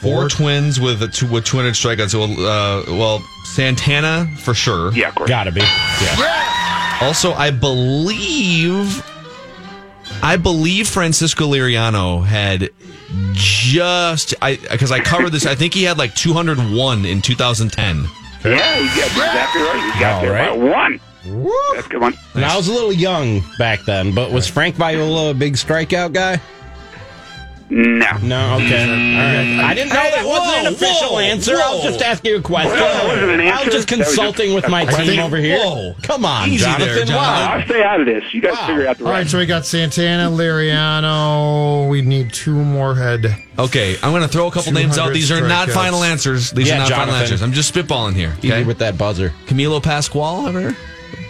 [SPEAKER 4] Four twins with a two, with 200 strikeouts. Well, uh, well, Santana for sure.
[SPEAKER 9] Yeah, of course.
[SPEAKER 5] Gotta be. Yeah.
[SPEAKER 4] Also, I believe, I believe Francisco Liriano had just I because I covered this. I think he had like 201 in 2010.
[SPEAKER 9] Yeah, you got exactly right. You got
[SPEAKER 5] All
[SPEAKER 9] there
[SPEAKER 5] right.
[SPEAKER 9] by one. That's a good one.
[SPEAKER 5] And I was a little young back then, but was Frank Viola a big strikeout guy?
[SPEAKER 9] No.
[SPEAKER 5] No, okay. Mm. All right. Mm. I didn't know
[SPEAKER 4] Hey,
[SPEAKER 5] that wasn't an official
[SPEAKER 4] whoa,
[SPEAKER 5] answer. I was just asking you a question.
[SPEAKER 9] Well, that wasn't an
[SPEAKER 5] I was just
[SPEAKER 9] That was just
[SPEAKER 5] consulting with my team
[SPEAKER 6] question.
[SPEAKER 5] over here.
[SPEAKER 4] Whoa.
[SPEAKER 5] Come on,
[SPEAKER 4] Easy there,
[SPEAKER 5] Jonathan. Wow.
[SPEAKER 9] I'll stay out of this. You guys
[SPEAKER 5] Wow.
[SPEAKER 9] figure out the right.
[SPEAKER 6] All right,
[SPEAKER 9] right.
[SPEAKER 6] so we got Santana, Liriano. We need two more head.
[SPEAKER 4] Okay, I'm going to throw a couple names out. These are not
[SPEAKER 6] strikeouts.
[SPEAKER 4] final answers. These
[SPEAKER 5] Yeah,
[SPEAKER 4] are not final answers. I'm just spitballing here.
[SPEAKER 5] Easy
[SPEAKER 4] Okay?
[SPEAKER 5] with that buzzer.
[SPEAKER 4] Camilo Pascual ever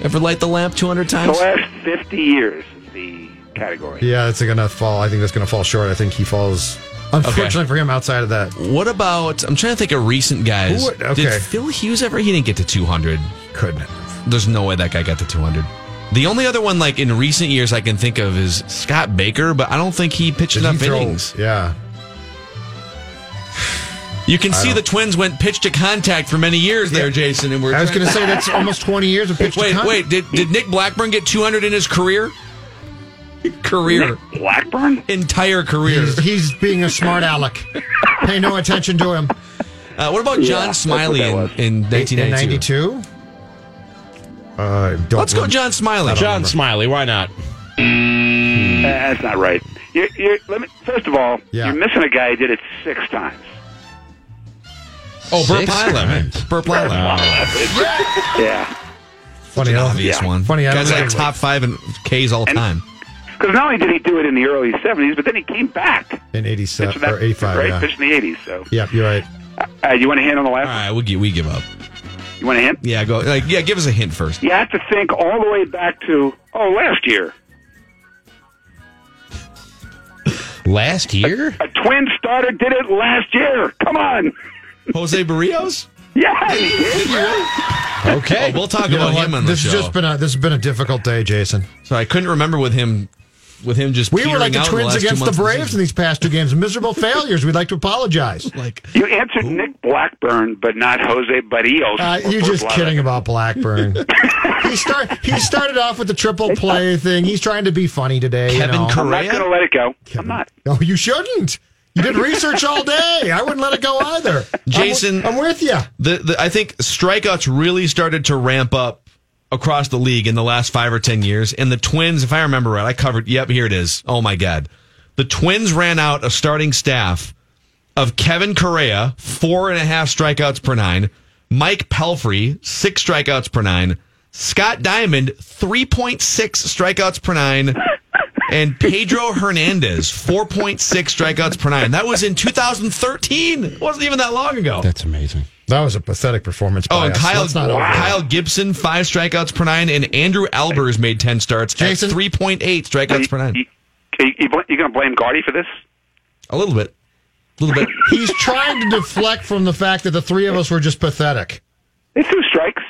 [SPEAKER 4] ever light the lamp 200 times?
[SPEAKER 9] The last 50 years the category.
[SPEAKER 6] Yeah, that's going to fall. I think that's going to fall short. I think he falls, unfortunately for him, outside of that.
[SPEAKER 4] What about? I'm trying to think of recent guys.
[SPEAKER 6] Who okay.
[SPEAKER 4] Did Phil Hughes ever? He didn't get to 200.
[SPEAKER 6] couldn't.
[SPEAKER 4] There's no way that guy got to 200. The only other one, like in recent years, I can think of is Scott Baker, but I don't think he pitched
[SPEAKER 6] Did
[SPEAKER 4] enough
[SPEAKER 6] he
[SPEAKER 4] innings.
[SPEAKER 6] Yeah.
[SPEAKER 4] You can
[SPEAKER 6] I
[SPEAKER 4] see
[SPEAKER 6] don't-
[SPEAKER 4] the Twins went pitch to contact for many years there, Jason. And we're
[SPEAKER 6] I was going to say that's almost 20 years of pitch to
[SPEAKER 4] Wait, wait. Did, did Nick Blackburn get 200 in his career? Career.
[SPEAKER 9] Nick Blackburn?
[SPEAKER 4] Entire career.
[SPEAKER 6] He's, he's being a smart aleck. Pay no attention to him.
[SPEAKER 4] Uh, what about John
[SPEAKER 9] that's
[SPEAKER 4] Smiley in,
[SPEAKER 9] was.
[SPEAKER 4] in 1992?
[SPEAKER 6] 92? Uh, don't
[SPEAKER 4] Let's go John Smiley.
[SPEAKER 5] John Smiley, why not?
[SPEAKER 9] Eh, that's not right. You're, you're, let me, first of all,
[SPEAKER 6] Yeah.
[SPEAKER 9] you're missing a guy who did it six times.
[SPEAKER 4] Oh, Burt
[SPEAKER 5] Six
[SPEAKER 4] Pilot.
[SPEAKER 5] times.
[SPEAKER 4] Burt Pilot.
[SPEAKER 9] Yeah.
[SPEAKER 6] Funny
[SPEAKER 4] obvious
[SPEAKER 9] Yeah.
[SPEAKER 4] one.
[SPEAKER 6] Funny how
[SPEAKER 4] Guy's like top five in K's all
[SPEAKER 9] And-
[SPEAKER 4] time.
[SPEAKER 9] Because not only did he do it in the early 70s, but then he came back.
[SPEAKER 6] in 87
[SPEAKER 9] that-
[SPEAKER 6] or 85.
[SPEAKER 9] right?
[SPEAKER 6] Yeah.
[SPEAKER 9] Pitched in the 80s. So,
[SPEAKER 6] Yep, you're right.
[SPEAKER 9] uh, you want a hint on the last
[SPEAKER 4] All right, we give, we give up.
[SPEAKER 9] You want a hint?
[SPEAKER 4] Yeah, go. Like, yeah, give us a hint first.
[SPEAKER 9] You have to think all the way back to, oh, last year.
[SPEAKER 5] Last year?
[SPEAKER 9] A twin starter did it last year. Come on.
[SPEAKER 4] Jose Berrios.
[SPEAKER 9] Yeah, he did.
[SPEAKER 5] Okay.
[SPEAKER 4] We'll talk
[SPEAKER 6] You
[SPEAKER 4] about him on the
[SPEAKER 6] this
[SPEAKER 4] show.
[SPEAKER 6] has just been a this has been a difficult day, Jason.
[SPEAKER 4] so I couldn't remember with him, with him just.
[SPEAKER 6] We were like the
[SPEAKER 4] out
[SPEAKER 6] Twins
[SPEAKER 4] last two
[SPEAKER 6] against the Braves in these past two games. Miserable failures. We'd like to apologize.
[SPEAKER 4] Like,
[SPEAKER 9] You answered Nick Blackburn, but not Jose Berrios.
[SPEAKER 6] Uh, you're just
[SPEAKER 9] Burt
[SPEAKER 6] kidding about Blackburn. he start he started off with the triple play thing. He's trying to be funny today. you
[SPEAKER 4] Kevin
[SPEAKER 6] know.
[SPEAKER 4] Cor-
[SPEAKER 9] I'm not going to let it go. I'm not.
[SPEAKER 6] Oh, you shouldn't. You did research all day. I wouldn't let it go either.
[SPEAKER 4] Jason-
[SPEAKER 6] I'm, I'm with you.
[SPEAKER 4] the, the I think strikeouts really started to ramp up across the league in the last five or ten years. And the Twins, if I remember right, I covered. Yep, here it is. Oh my God, the Twins ran out a starting staff of Kevin Correia, four and a half strikeouts per nine, Mike Pelfrey, six strikeouts per nine, Scott Diamond, three point six strikeouts per nine. And Pedro Hernandez, 4.6 strikeouts per nine. That was in 2013. It wasn't even that long ago.
[SPEAKER 5] That's amazing.
[SPEAKER 6] That was a pathetic performance.
[SPEAKER 4] Oh,
[SPEAKER 6] by
[SPEAKER 4] and
[SPEAKER 6] us.
[SPEAKER 4] Kyle,
[SPEAKER 6] not.
[SPEAKER 4] Kyle Gibson, five strikeouts per nine, and Andrew Albers made 10 starts
[SPEAKER 6] Jason?
[SPEAKER 4] 3.8 strikeouts per nine.
[SPEAKER 9] You, you, you, you going to blame Gardy for this?
[SPEAKER 4] A little bit. A little bit.
[SPEAKER 6] He's trying to deflect from the fact that the three of us were just pathetic.
[SPEAKER 9] They threw strikes.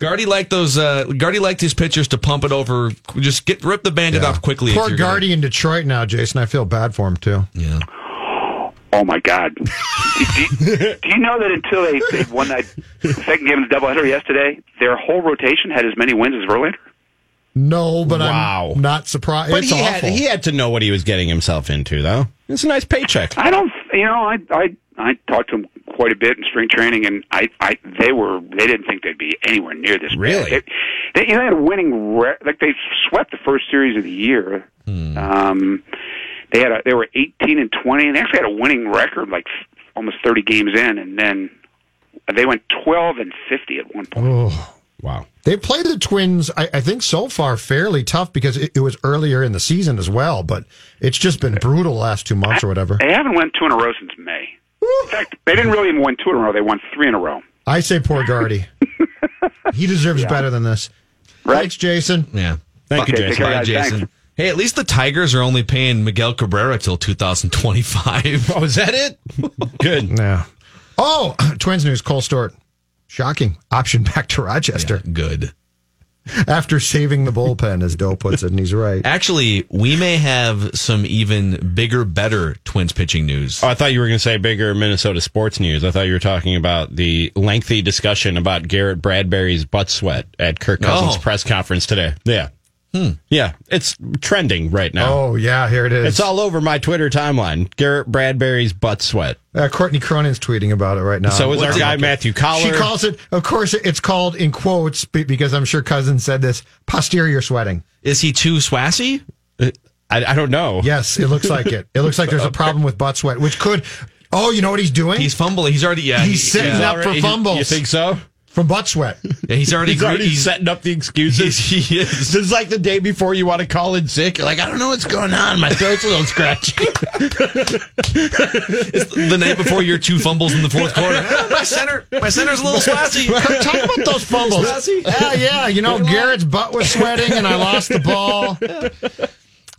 [SPEAKER 4] Gardy liked those, uh, Gardy liked his pitchers to pump it over, just get, rip the bandit
[SPEAKER 6] Yeah.
[SPEAKER 4] off quickly. if
[SPEAKER 6] Poor
[SPEAKER 4] you're gonna-
[SPEAKER 6] Gardy in Detroit now, Jason. I feel bad for him too.
[SPEAKER 4] Yeah.
[SPEAKER 9] Oh my God! do, do, do you know that until they, they won that second game of the doubleheader yesterday, their whole rotation had as many wins as Verlander?
[SPEAKER 6] No, but
[SPEAKER 5] Wow.
[SPEAKER 6] I'm not surprised.
[SPEAKER 5] But
[SPEAKER 6] it's
[SPEAKER 5] he had, he had to know what he was getting himself into, though. It's a nice paycheck.
[SPEAKER 9] I don't. You know, I I I talked to him quite a bit in spring training, and I I they were they didn't think they'd be anywhere near this.
[SPEAKER 5] Really?
[SPEAKER 9] They, they, you know, they had a winning re- like they swept the first series of the year. Um, they had a they were eighteen and twenty, and they actually had a winning record like almost thirty games in, and then they went twelve and fifty at one point.
[SPEAKER 6] Oh.
[SPEAKER 5] Wow.
[SPEAKER 6] They played the Twins, I, I think, so far fairly tough because it, it was earlier in the season as well. But it's just been brutal the last two months or whatever.
[SPEAKER 9] They haven't won two in a row since May. In fact, they didn't really even win two in a row. They won three in a row.
[SPEAKER 6] I say poor Gardy. he deserves better than this.
[SPEAKER 9] Right?
[SPEAKER 6] Thanks, Jason.
[SPEAKER 4] Yeah.
[SPEAKER 5] Thank you,
[SPEAKER 9] Okay, take
[SPEAKER 5] Jason.
[SPEAKER 9] care,
[SPEAKER 4] Bye. Jason.
[SPEAKER 9] Thanks.
[SPEAKER 4] Hey, at least the Tigers are only paying Miguel Cabrera till 2025.
[SPEAKER 5] Oh, is that it? Good.
[SPEAKER 6] Yeah. Oh, Twins news. Kohl Stewart. Shocking. Option back to Rochester
[SPEAKER 4] Good.
[SPEAKER 6] after saving the bullpen, as Doe puts it, and he's right.
[SPEAKER 4] Actually, we may have some even bigger, better Twins pitching news.
[SPEAKER 5] Oh, I thought you were going to say bigger Minnesota sports news. I thought you were talking about the lengthy discussion about Garrett Bradbury's butt sweat at Kirk Cousins'
[SPEAKER 4] Oh.
[SPEAKER 5] press conference today. Yeah. Yeah, it's trending right now.
[SPEAKER 6] Oh, yeah, here it is.
[SPEAKER 5] It's all over my Twitter timeline. Garrett Bradbury's butt sweat.
[SPEAKER 6] Uh, Courtney Cronin's tweeting about it right now.
[SPEAKER 5] So is our
[SPEAKER 4] What's it-
[SPEAKER 5] guy Matthew Coller.
[SPEAKER 6] She calls it, of course, it's called in quotes because I'm sure Cousins said this posterior sweating.
[SPEAKER 4] Is he too swassy?
[SPEAKER 5] I, I don't know.
[SPEAKER 6] Yes, it looks like it. It looks like there's a problem with butt sweat, which could. Oh, you know what he's doing?
[SPEAKER 4] He's fumbling. He's already yeah.
[SPEAKER 6] He's
[SPEAKER 4] he-
[SPEAKER 6] setting
[SPEAKER 4] yeah.
[SPEAKER 6] up for fumbles.
[SPEAKER 5] You think so?
[SPEAKER 6] From butt sweat.
[SPEAKER 4] Yeah, he's already
[SPEAKER 5] He's already
[SPEAKER 4] he's,
[SPEAKER 5] setting up the excuses.
[SPEAKER 4] he is.
[SPEAKER 5] This is like the day before you want to call in sick. You're like, I don't know what's going on. My throat's a little scratchy.
[SPEAKER 4] It's the night before your two fumbles in the fourth quarter. Ah, my center, my center's a little swassy.
[SPEAKER 6] Talk about those fumbles. Yeah, yeah. You know, Garrett's butt was sweating and I lost the ball.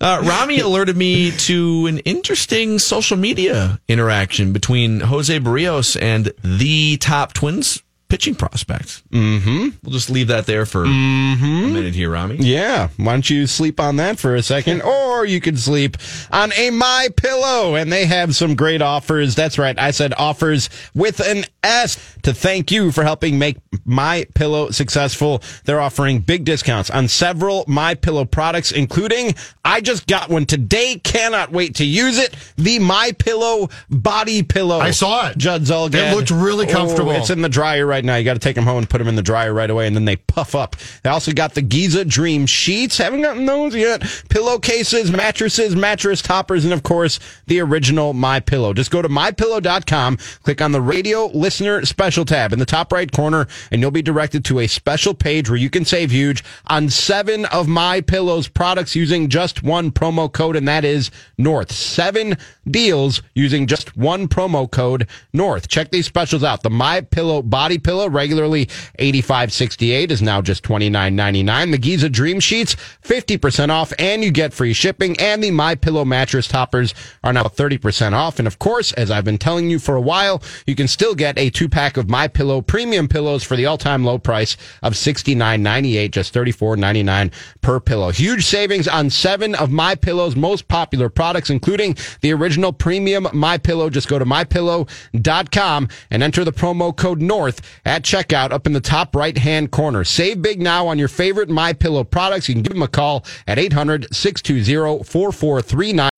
[SPEAKER 4] Uh, Rami alerted me to an interesting social media interaction between Jose Berrios and the top Twins pitching prospects.
[SPEAKER 5] Mm-hmm.
[SPEAKER 4] We'll just leave that there for
[SPEAKER 5] Mm-hmm.
[SPEAKER 4] a minute here, Rami.
[SPEAKER 5] Yeah, why don't you sleep on that for a second, or you could sleep on a My Pillow, and they have some great offers. That's right, I said offers with an S to thank you for helping make My Pillow successful. They're offering big discounts on several My Pillow products, including I just got one today. Cannot wait to use it. The My Pillow body pillow.
[SPEAKER 6] I saw it.
[SPEAKER 5] Judd Zulgad.
[SPEAKER 6] It looked really comfortable.
[SPEAKER 5] Oh, it's in the dryer right now. You got to take them home and put them in the dryer right away, and then they puff up. They also got the Giza Dream sheets. Haven't gotten those yet. Pillowcases, mattresses, mattress toppers, and of course the original My Pillow. Just go to mypillow.com, click on the radio listener special tab in the top right corner, and you'll be directed to a special page where you can save huge on seven of My Pillow's products using just one promo code, and that is North. Seven deals using just one promo code North. Check these specials out. The My Pillow body pillow, regularly eighty five sixty eight, is now just twenty nine ninety nine. The Giza Dream Sheets, fifty percent off, and you get free shipping. And the My Pillow mattress toppers are now thirty percent off. And of course, as I've been telling you for a while, you can still get a two pack of My Pillow premium pillows for the all time low price of sixty nine ninety eight, just thirty four ninety nine per pillow. Huge savings on seven of My Pillow's most popular products, including the original premium My Pillow. Just go to mypillow.com and enter the promo code North at checkout up in the top right hand corner. Save big now on your favorite My Pillow products. You can give them a call at 800 620 4439.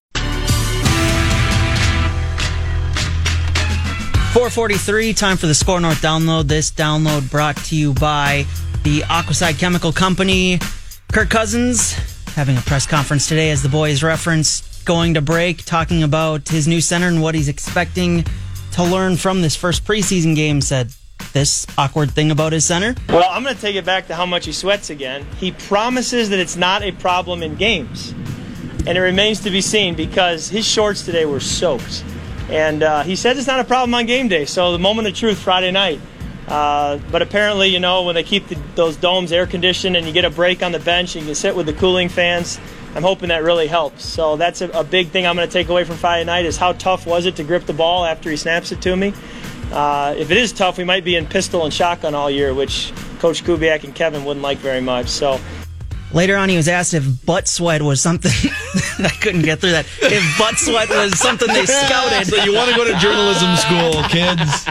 [SPEAKER 7] 443, time for the SKOR North download. This download brought to you by the Aquaside Chemical Company. Kirk Cousins having a press conference today as the boys referenced going to break, talking about his new center and what he's expecting to learn from this first preseason game. Said this awkward thing about his center.
[SPEAKER 10] Well, I'm going to take it back to how much he sweats again. He promises that it's not a problem in games. And it remains to be seen because his shorts today were soaked. And uh, he said it's not a problem on game day. So the moment of truth Friday night. Uh, but apparently, you know, when they keep the, those domes air conditioned and you get a break on the bench and you sit with the cooling fans, I'm hoping that really helps. So that's a, a big thing I'm going to take away from Friday night is how tough was it to grip the ball after he snaps it to me. Uh, if it is tough, we might be in pistol and shotgun all year, which Coach Kubiak and Kevin wouldn't like very much. So
[SPEAKER 7] Later on, he was asked if butt sweat was something. I couldn't get through that. If butt sweat was something they scouted.
[SPEAKER 4] So you want to go to journalism school, kids?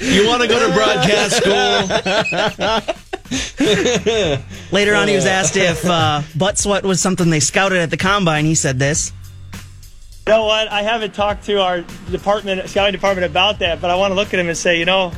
[SPEAKER 4] You want to go to broadcast school?
[SPEAKER 7] Later on, he was asked if uh, butt sweat was something they scouted at the combine. He said this.
[SPEAKER 10] You know what? I haven't talked to our department, scouting department about that, but I want to look at him and say, you know,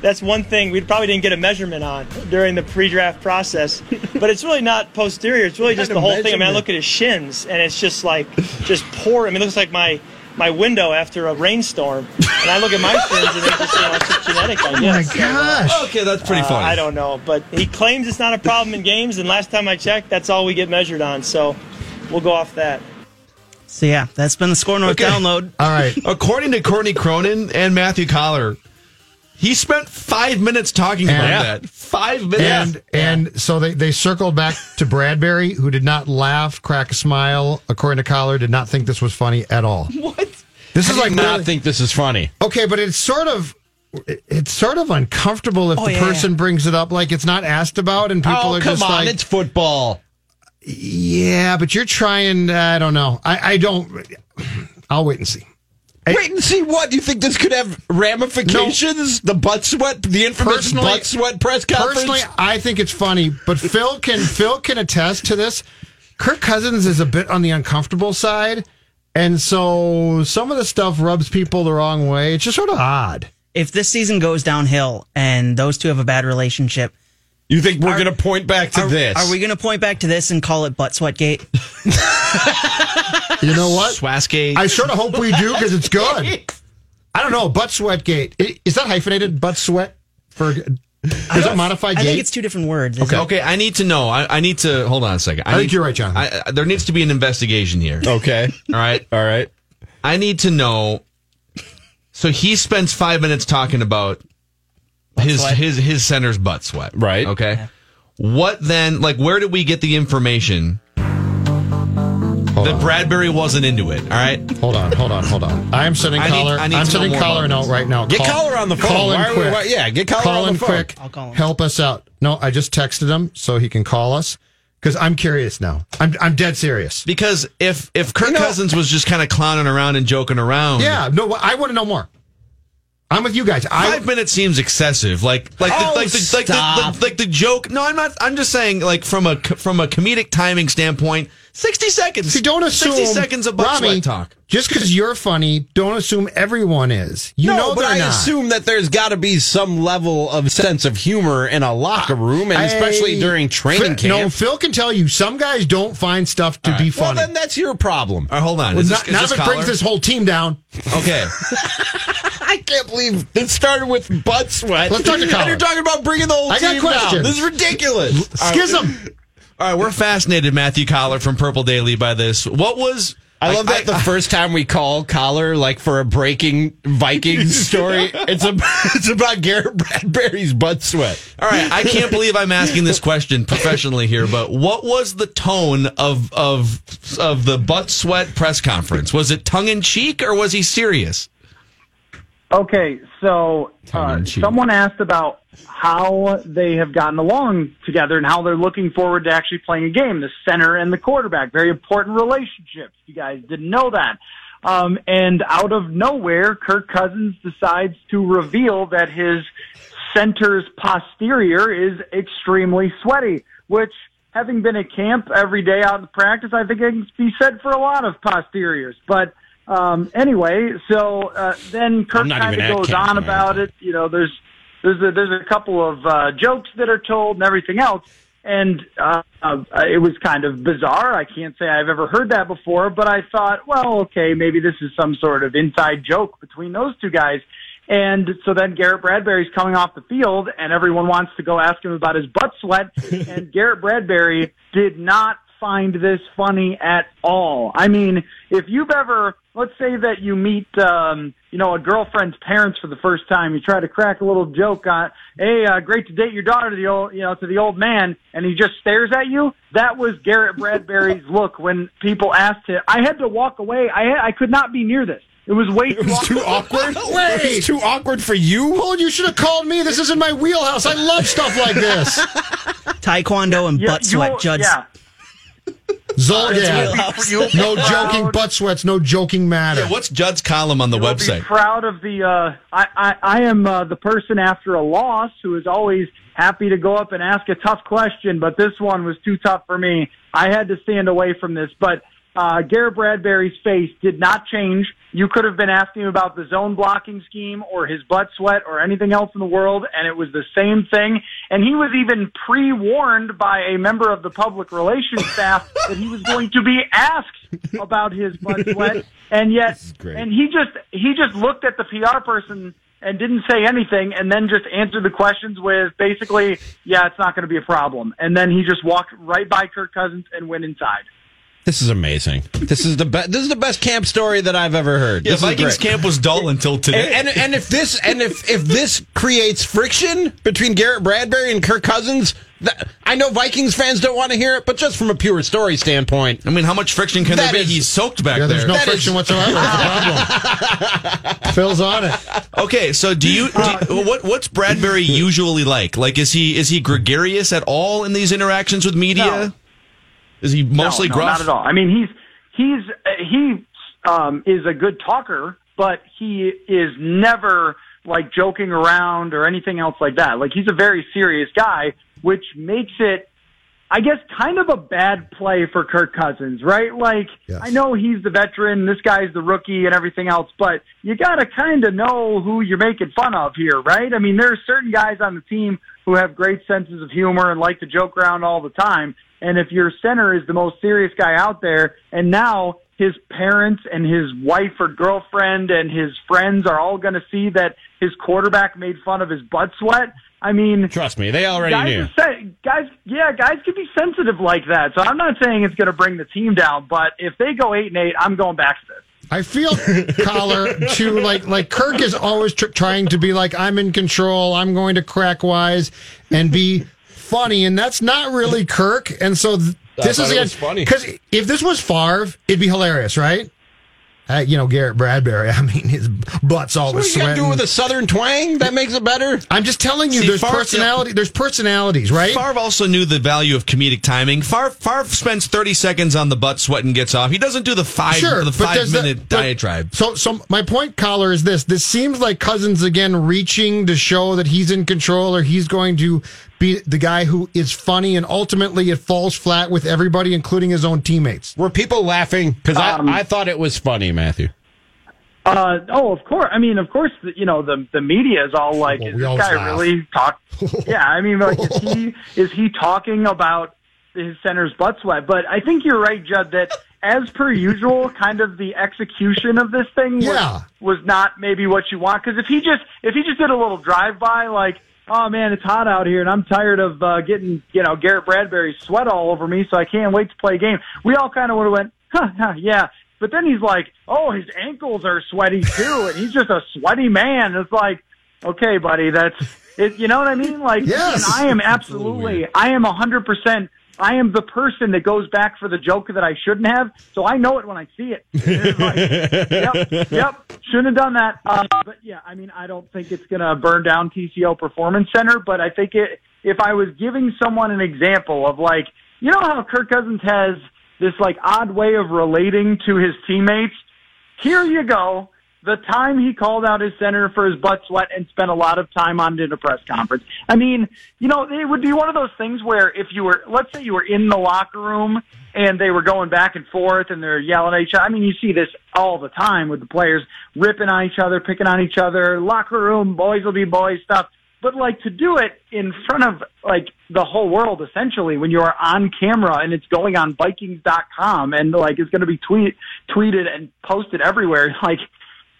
[SPEAKER 10] that's one thing we probably didn't get a measurement on during the pre-draft process. but it's really not posterior; it's really just the whole thing. I mean, I look at his shins, and it's just like just poor. I mean, it looks like my my window after a rainstorm, and I look at my shins, and it's just you know, it's just genetic. I guess.
[SPEAKER 6] Oh my gosh.
[SPEAKER 4] Okay, that's pretty
[SPEAKER 10] Uh,
[SPEAKER 4] funny.
[SPEAKER 10] I don't know, but he claims it's not a problem in games, and last time I checked, that's all we get measured on. So we'll go off that.
[SPEAKER 7] So yeah, that's been the SKOR North
[SPEAKER 4] Okay.
[SPEAKER 7] download.
[SPEAKER 6] All right.
[SPEAKER 4] According to Courtney Cronin and Matthew Coller, he spent five minutes talking about
[SPEAKER 6] And-
[SPEAKER 4] that. Five minutes.
[SPEAKER 6] And and so they, they circled back to Bradbury, who did not laugh, crack a smile. According to Coller, did not think this was funny at all.
[SPEAKER 4] what?
[SPEAKER 6] This
[SPEAKER 5] I
[SPEAKER 6] is like
[SPEAKER 5] not
[SPEAKER 6] really-
[SPEAKER 5] think this is funny.
[SPEAKER 6] okay, but it's sort of it's sort of uncomfortable if
[SPEAKER 7] Oh,
[SPEAKER 6] the
[SPEAKER 7] yeah,
[SPEAKER 6] person brings it up like it's not asked about, and people
[SPEAKER 5] oh,
[SPEAKER 6] are
[SPEAKER 5] come
[SPEAKER 6] just
[SPEAKER 5] on.
[SPEAKER 6] like,
[SPEAKER 5] it's football.
[SPEAKER 6] Yeah, but you're trying. Uh, I don't know. I, I don't. I'll wait and see.
[SPEAKER 5] Wait and see what you think this could have ramifications. The butt sweat, the infamous butt sweat press conference.
[SPEAKER 6] Personally, I think it's funny, but Phil can Phil can attest to this. Kirk Cousins is a bit on the uncomfortable side, and so some of the stuff rubs people the wrong way. It's just sort of odd.
[SPEAKER 7] If this season goes downhill and those two have a bad relationship,
[SPEAKER 5] you think we're going to point back to
[SPEAKER 7] are,
[SPEAKER 5] this?
[SPEAKER 7] are we going to point back to this and call it butt sweatgate?
[SPEAKER 6] You know what?
[SPEAKER 4] Swasgate.
[SPEAKER 6] I sort of hope we do because it's good. I don't know. Butt sweatgate. is that hyphenated? Butt sweat for is it modified
[SPEAKER 7] I
[SPEAKER 6] gate?
[SPEAKER 7] think it's two different words.
[SPEAKER 4] Okay. okay, I need to know. I, I need to hold on a second.
[SPEAKER 6] I think
[SPEAKER 4] need-
[SPEAKER 6] you're right, John.
[SPEAKER 4] I, I- there needs to be an investigation here.
[SPEAKER 5] okay.
[SPEAKER 4] All right.
[SPEAKER 5] All right.
[SPEAKER 4] I need to know. So he spends five minutes talking about his
[SPEAKER 7] sweat.
[SPEAKER 4] his his center's butt sweat.
[SPEAKER 5] Right.
[SPEAKER 4] Okay. What then? Like, where did we get the information
[SPEAKER 6] Hold
[SPEAKER 4] that
[SPEAKER 6] on.
[SPEAKER 4] Bradbury wasn't into it. All right.
[SPEAKER 6] Hold on, hold on, hold on. I am sending
[SPEAKER 4] I need-
[SPEAKER 6] caller.
[SPEAKER 4] I need
[SPEAKER 6] I'm
[SPEAKER 4] to know
[SPEAKER 6] sending
[SPEAKER 4] more
[SPEAKER 6] caller
[SPEAKER 4] about
[SPEAKER 6] note right now.
[SPEAKER 5] Get Coller on the phone.
[SPEAKER 6] Call in
[SPEAKER 5] are we-
[SPEAKER 6] quick.
[SPEAKER 5] why- yeah, get Coller
[SPEAKER 6] call
[SPEAKER 5] on the
[SPEAKER 6] in
[SPEAKER 5] phone.
[SPEAKER 6] quick.
[SPEAKER 7] I'll call him.
[SPEAKER 6] Help us out. No, I just texted him so he can call us because I'm curious now. I'm I'm dead serious.
[SPEAKER 4] Because if if Kirk
[SPEAKER 5] You know-
[SPEAKER 4] Cousins was just kind of clowning around and joking around,
[SPEAKER 6] Yeah, no, I want to know more. I'm with you guys. I
[SPEAKER 4] Five minutes seems excessive. Like, like, the,
[SPEAKER 5] Oh,
[SPEAKER 4] like, the, like, the,
[SPEAKER 5] stop.
[SPEAKER 4] the, like the joke. No, I'm not. I'm just saying, like, from a from a comedic timing standpoint, sixty seconds.
[SPEAKER 6] See, don't assume
[SPEAKER 4] sixty seconds of butt
[SPEAKER 6] Rami,
[SPEAKER 4] talk.
[SPEAKER 6] Just because you're funny, don't assume everyone is. You
[SPEAKER 5] no,
[SPEAKER 6] know
[SPEAKER 5] but I
[SPEAKER 6] not.
[SPEAKER 5] assume that there's got to be some level of sense of humor in a locker room, and especially during training
[SPEAKER 6] Phil- No. Phil can tell you some guys don't find stuff to be funny.
[SPEAKER 5] well, then that's your problem.
[SPEAKER 4] All right, hold on.
[SPEAKER 6] Well,
[SPEAKER 4] Is
[SPEAKER 6] not,
[SPEAKER 4] this, is
[SPEAKER 6] not
[SPEAKER 4] this
[SPEAKER 6] if it brings this whole team down.
[SPEAKER 4] Okay.
[SPEAKER 5] I can't believe it started with butt sweat.
[SPEAKER 6] Let's talk to
[SPEAKER 5] And you're talking about bringing the whole
[SPEAKER 6] I got
[SPEAKER 5] team down. This is ridiculous.
[SPEAKER 6] Schism.
[SPEAKER 4] All right, we're fascinated, Matthew Coller from Purple Daily, by this. What was?
[SPEAKER 5] I love that the first time we call Coller like for a breaking Vikings story, it's a it's about Garrett Bradbury's butt sweat.
[SPEAKER 4] All right, I can't believe I'm asking this question professionally here, but what was the tone of of of the butt sweat press conference? Was it tongue in cheek or was he serious?
[SPEAKER 11] Okay, so uh, someone asked about how they have gotten along together and how they're looking forward to actually playing a game. The center and the quarterback, very important relationships. You guys didn't know that. Um, and out of nowhere, Kirk Cousins decides to reveal that his center's posterior is extremely sweaty, which having been at camp every day out in practice, I think it can be said for a lot of posteriors. But um, anyway, so uh, then Kirk kind of goes on about it. You know, there's there's a, there's a couple of uh, jokes that are told and everything else. And uh, uh, it was kind of bizarre. I can't say I've ever heard that before, but I thought, well, okay, maybe this is some sort of inside joke between those two guys. And so then Garrett Bradbury's coming off the field, and everyone wants to go ask him about his butt sweat. and Garrett Bradbury did not find this funny at all. I mean, if you've ever, let's say that you meet, um, you know, a girlfriend's parents for the first time, you try to crack a little joke on, hey, uh, great to date your daughter to the old, you know, to the old man, and he just stares at you. That was Garrett Bradbury's look when people asked him. I had to walk away. I had, I could not be near this. It was way too,
[SPEAKER 5] Too awkward.
[SPEAKER 6] Wait.
[SPEAKER 5] It's too awkward for you.
[SPEAKER 6] Well, you should have called me. This isn't my wheelhouse. I love stuff like this.
[SPEAKER 7] Taekwondo and
[SPEAKER 11] Yeah,
[SPEAKER 7] butt sweat, Judge.
[SPEAKER 11] Yeah.
[SPEAKER 6] Zulgad. No joking butt sweats. No joking matter.
[SPEAKER 4] Yeah, what's Judd's column on the
[SPEAKER 11] will be
[SPEAKER 4] website?
[SPEAKER 11] proud of the. Uh, I, I I am uh, the person after a loss who is always happy to go up and ask a tough question, but this one was too tough for me. I had to stand away from this, but. Uh, Garrett Bradbury's face did not change. You could have been asking him about the zone blocking scheme or his butt sweat or anything else in the world, and it was the same thing. And he was even pre-warned by a member of the public relations staff that he was going to be asked about his butt sweat, and yet, and he just he just looked at the PR person and didn't say anything, and then just answered the questions with basically, "Yeah, it's not going to be a problem," and then he just walked right by Kirk Cousins and went inside.
[SPEAKER 5] This is amazing. This is the best. This is the best camp story that I've ever heard.
[SPEAKER 4] Yeah,
[SPEAKER 5] this
[SPEAKER 4] Vikings camp was dull until today.
[SPEAKER 5] And, and and if this and if if this creates friction between Garrett Bradbury and Kirk Cousins, that, I know Vikings fans don't want to hear it, but just from a pure story standpoint,
[SPEAKER 4] I mean, how much friction can there be?
[SPEAKER 5] is-
[SPEAKER 4] He's soaked back
[SPEAKER 6] Yeah, there's
[SPEAKER 4] there.
[SPEAKER 6] no
[SPEAKER 5] That
[SPEAKER 6] friction
[SPEAKER 5] is-
[SPEAKER 6] whatsoever. That's the problem. Phil's on it.
[SPEAKER 4] Okay, so do you, do you- what what's Bradbury usually like? Like is he is he gregarious at all in these interactions with media?
[SPEAKER 11] No.
[SPEAKER 4] Is he mostly
[SPEAKER 11] no, no,
[SPEAKER 4] gruff?
[SPEAKER 11] not at all. I mean, he's he's uh, he um, is a good talker, but he is never like joking around or anything else like that. Like he's a very serious guy, which makes it. I guess kind of a bad play for Kirk Cousins, right? Like
[SPEAKER 6] Yes.
[SPEAKER 11] I know he's the veteran, this guy's the rookie and everything else, but you got to kind of know who you're making fun of here, right? I mean, there are certain guys on the team who have great senses of humor and like to joke around all the time. And if your center is the most serious guy out there, and now his parents and his wife or girlfriend and his friends are all going to see that his quarterback made fun of his butt sweat. I mean,
[SPEAKER 5] trust me, they already
[SPEAKER 11] guys,
[SPEAKER 5] knew.
[SPEAKER 11] are sen- guys, yeah, guys can be sensitive like that. So I'm not saying it's going to bring the team down, but if they go eight and eight, I'm going back to this.
[SPEAKER 6] I feel Coller to like like Kirk is always tr- trying to be like I'm in control. I'm going to crack wise and be funny, and that's not really Kirk. And so th- this is again
[SPEAKER 5] funny.
[SPEAKER 6] because if this was Favre, it'd be hilarious, right? Uh, you know Garrett Bradbury. I mean, his butt's all
[SPEAKER 5] What
[SPEAKER 6] the
[SPEAKER 5] do you got to do with a southern twang? That makes it better.
[SPEAKER 6] I'm just telling you,
[SPEAKER 4] See,
[SPEAKER 6] there's
[SPEAKER 4] Favre-
[SPEAKER 6] personality. There's personalities, right?
[SPEAKER 4] Favre also knew the value of comedic timing. Favre, Favre spends 30 seconds on the butt sweat and gets off. He doesn't do the five,
[SPEAKER 6] Sure,
[SPEAKER 4] the five minute
[SPEAKER 6] but-
[SPEAKER 4] diatribe.
[SPEAKER 6] So, so my point, Coller, is this: this seems like Cousins again reaching to show that he's in control, or he's going to be the guy who is funny, and ultimately it falls flat with everybody, including his own teammates.
[SPEAKER 5] Were people laughing? Because
[SPEAKER 11] Um,
[SPEAKER 5] I, I thought it was funny, Matthew.
[SPEAKER 11] Uh, oh, of course. I mean, of course, you know, the, the media is all like,
[SPEAKER 6] Well,
[SPEAKER 11] is this guy
[SPEAKER 6] laugh.
[SPEAKER 11] really talk? yeah. I mean, like, is he, is he talking about his center's butt sweat? But I think you're right, Judd, that as per usual, kind of the execution of this thing was,
[SPEAKER 6] Yeah.
[SPEAKER 11] was not maybe what you want. Cause if he just, if he just did a little drive by, like, oh man, it's hot out here and I'm tired of, uh, getting, you know, Garrett Bradbury's sweat all over me, so I can't wait to play a game. We all kind of would have went, huh, huh, yeah. But then he's like, oh, his ankles are sweaty too, and he's just a sweaty man. It's like, okay, buddy, that's it. You know what I mean? Like,
[SPEAKER 6] Yes.
[SPEAKER 11] I am absolutely, I am a hundred percent. I am the person that goes back for the joke that I shouldn't have, so I know it when I see it. Like, yep, yep, shouldn't have done that. Uh, but yeah, I mean, I don't think it's going to burn down TCO Performance Center, but I think it. If I was giving someone an example of like, you know how Kirk Cousins has this like odd way of relating to his teammates. Here you go. The time he called out his center for his butt sweat and spent a lot of time on it in a press conference. I mean, you know, it would be one of those things where if you were, let's say you were in the locker room and they were going back and forth and they're yelling at each other. I mean, you see this all the time with the players ripping on each other, picking on each other, locker room, boys will be boys stuff. But like to do it in front of like the whole world essentially when you are on camera and it's going on Vikings.com and like it's going to be tweet tweeted and posted everywhere. Like,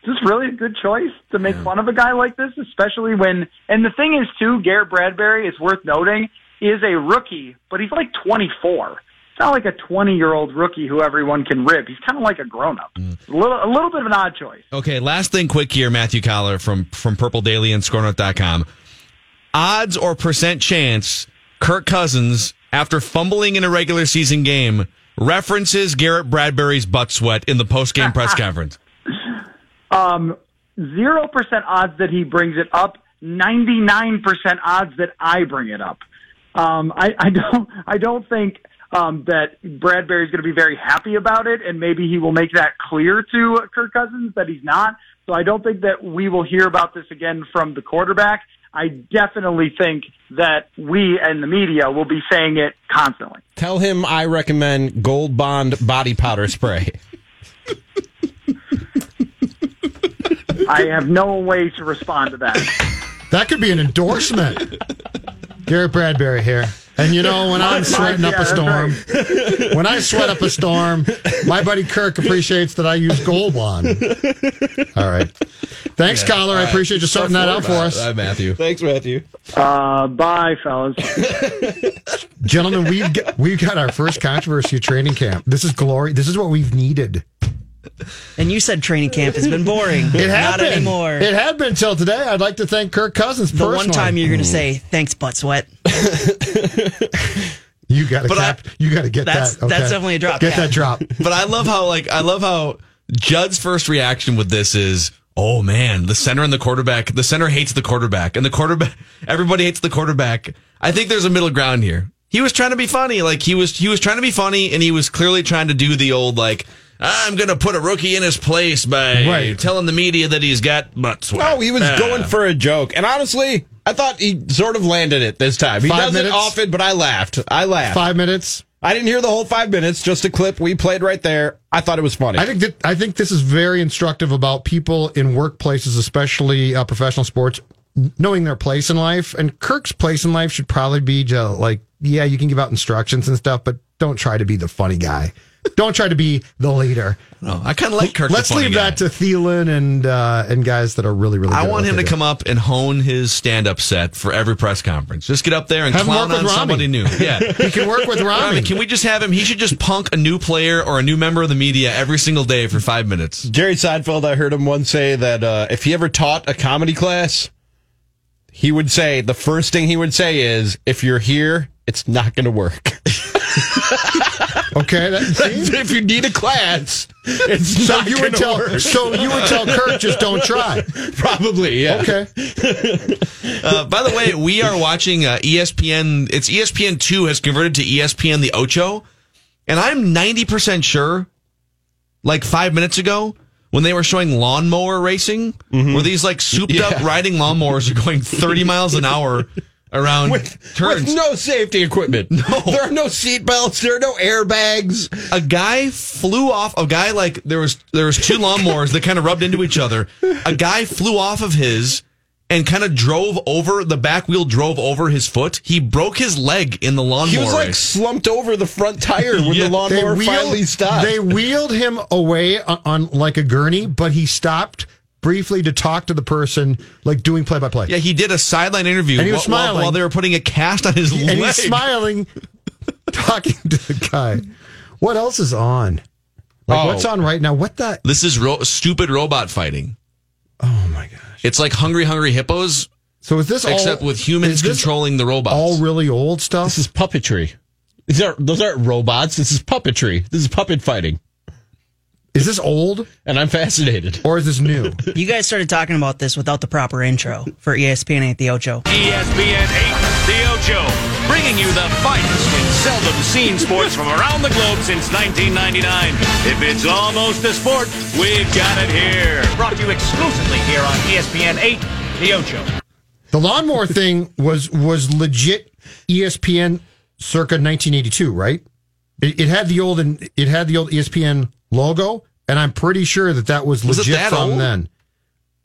[SPEAKER 11] is this really a good choice to make fun of a guy like this, especially when? And the thing is too, Garrett Bradbury is worth noting He is a rookie, but he's like 24. It's not like a 20 year old rookie who everyone can rib. He's kind of like a grown up. Mm. A little, a little bit of an odd choice.
[SPEAKER 4] Okay, last thing quick here, Matthew Coller from, from Purple Daily and skornorth.com. Odds or percent chance Kirk Cousins, after fumbling in a regular season game, references Garrett Bradbury's butt sweat in the post game press conference.
[SPEAKER 11] Um, zero percent odds that he brings it up. Ninety nine percent odds that I bring it up. Um, I, I don't. I don't think um, that Bradbury's going to be very happy about it, and maybe he will make that clear to Kirk Cousins that he's not. So I don't think that we will hear about this again from the quarterback. I definitely think that we and the media will be saying it constantly.
[SPEAKER 5] Tell him I recommend Gold Bond body powder spray.
[SPEAKER 11] I have no way to respond to that.
[SPEAKER 6] That could be an endorsement. Garrett Bradbury here. And you know, when I'm sweating up a storm, when I sweat up a storm, my buddy Kirk appreciates that I use Gold Bond. All right. Thanks, Coller. I appreciate you sorting that out for us.
[SPEAKER 4] Uh, Matthew.
[SPEAKER 5] Thanks, Matthew.
[SPEAKER 11] Uh, bye, fellas.
[SPEAKER 6] Gentlemen, we've got, we've got our first controversy at training camp. This is glory. This is what we've needed.
[SPEAKER 7] And you said training camp has been boring.
[SPEAKER 6] It had
[SPEAKER 7] Not
[SPEAKER 6] been.
[SPEAKER 7] anymore.
[SPEAKER 6] It had been till today. I'd like to thank Kirk Cousins
[SPEAKER 7] the
[SPEAKER 6] personally.
[SPEAKER 7] one time you're going to mm. say thanks, butt sweat.
[SPEAKER 6] you got to
[SPEAKER 4] But I-
[SPEAKER 6] you got to get
[SPEAKER 7] That's-
[SPEAKER 6] that. Okay.
[SPEAKER 7] that's definitely a drop
[SPEAKER 6] Get
[SPEAKER 7] cap.
[SPEAKER 6] that drop.
[SPEAKER 4] But I love how like I love how Judd's first reaction with this is, oh man, the center and the quarterback. The center hates the quarterback, and the quarterback. Everybody hates the quarterback. I think there's a middle ground here. He was trying to be funny, like he was he was trying to be funny, and he was clearly trying to do the old like. I'm gonna put a rookie in his place by
[SPEAKER 6] Right.
[SPEAKER 4] telling the media that he's got butt sweat.
[SPEAKER 5] No, he was
[SPEAKER 4] Ah.
[SPEAKER 5] going for a joke. And honestly, I thought he sort of landed it this time. He
[SPEAKER 6] Five
[SPEAKER 5] does
[SPEAKER 6] minutes?
[SPEAKER 5] it often, but I laughed. I laughed.
[SPEAKER 6] Five minutes.
[SPEAKER 5] I didn't hear the whole five minutes, just a clip we played right there. I thought it was funny.
[SPEAKER 6] I think that I think this is very instructive about people in workplaces, especially uh, professional sports, knowing their place in life. And Kirk's place in life should probably be to, like, yeah, you can give out instructions and stuff, but don't try to be the funny guy. Don't try to be the leader.
[SPEAKER 4] No, I kind of like Kirk.
[SPEAKER 6] Let's
[SPEAKER 4] funny
[SPEAKER 6] leave
[SPEAKER 4] guy.
[SPEAKER 6] that to Thielen and uh, and guys that are really really.
[SPEAKER 4] I
[SPEAKER 6] good
[SPEAKER 4] want him to
[SPEAKER 6] do.
[SPEAKER 4] come up and hone his stand-up set for every press conference. Just get up there and
[SPEAKER 6] Have him
[SPEAKER 4] clown on
[SPEAKER 6] with Rami.
[SPEAKER 4] somebody new. Yeah,
[SPEAKER 6] He can work with Rami.
[SPEAKER 4] Rami, can we just have him? He should just punk a new player or a new member of the media every single day for five minutes.
[SPEAKER 5] Jerry Seinfeld, I heard him once say that uh, if he ever taught a comedy class, he would say the first thing he would say is, "If you're here, it's not going to work."
[SPEAKER 6] Okay, that,
[SPEAKER 5] if you need a class, it's
[SPEAKER 6] so
[SPEAKER 5] not
[SPEAKER 6] you would tell
[SPEAKER 5] work.
[SPEAKER 6] so you would tell Kirk just don't try.
[SPEAKER 5] Probably, yeah.
[SPEAKER 6] Okay.
[SPEAKER 4] Uh, by the way, we are watching uh, ESPN. It's ESPN two has converted to ESPN the Ocho, and I'm ninety percent sure. Like five minutes ago, when they were showing lawnmower racing, where these like souped up riding lawnmowers are going thirty miles an hour around
[SPEAKER 5] With,
[SPEAKER 4] turns.
[SPEAKER 5] with no safety equipment. No. There are no seat belts. There are no airbags.
[SPEAKER 4] a guy flew off a guy like there was there was two lawnmowers that kind of rubbed into each other a guy flew off of his and kind of drove over the back wheel drove over his foot he broke his leg in the lawnmower
[SPEAKER 5] He was like
[SPEAKER 4] race.
[SPEAKER 5] slumped over the front tire when
[SPEAKER 4] Yeah.
[SPEAKER 5] the lawnmower finally stopped.
[SPEAKER 6] They wheeled him away on, on like a gurney, but he stopped briefly to talk to the person, like doing play by play.
[SPEAKER 4] yeah he did a sideline interview
[SPEAKER 6] And he was
[SPEAKER 4] while, while-
[SPEAKER 6] smiling.
[SPEAKER 4] while they were putting a cast on his
[SPEAKER 6] and
[SPEAKER 4] leg
[SPEAKER 6] he's smiling, talking to the guy. What else is on? Like
[SPEAKER 4] Oh.
[SPEAKER 6] what's on right now? What the?
[SPEAKER 4] this is ro- stupid robot fighting
[SPEAKER 6] Oh my gosh!
[SPEAKER 4] it's like hungry hungry hippos
[SPEAKER 6] So is this all
[SPEAKER 4] except
[SPEAKER 6] all,
[SPEAKER 4] with humans
[SPEAKER 6] is this
[SPEAKER 4] controlling the robots
[SPEAKER 6] all really old stuff?
[SPEAKER 5] This is puppetry. These are those aren't robots. This is puppetry. This is puppet fighting,
[SPEAKER 6] Is this old
[SPEAKER 5] and I'm fascinated.
[SPEAKER 6] or is this new?
[SPEAKER 7] You guys started talking about this without the proper intro for ESPN 8 The Ocho.
[SPEAKER 12] ESPN 8, The Ocho, bringing you the finest and seldom seen sports from around the globe since 1999. If it's almost a sport, we've got it here. Brought to you exclusively here on ESPN 8, The Ocho.
[SPEAKER 6] The lawnmower thing was was legit ESPN circa 1982, right? It, it had the old and it had the old ESPN logo, and I'm pretty sure that that was
[SPEAKER 4] Was
[SPEAKER 6] legit
[SPEAKER 4] that
[SPEAKER 6] from
[SPEAKER 4] old?
[SPEAKER 6] then.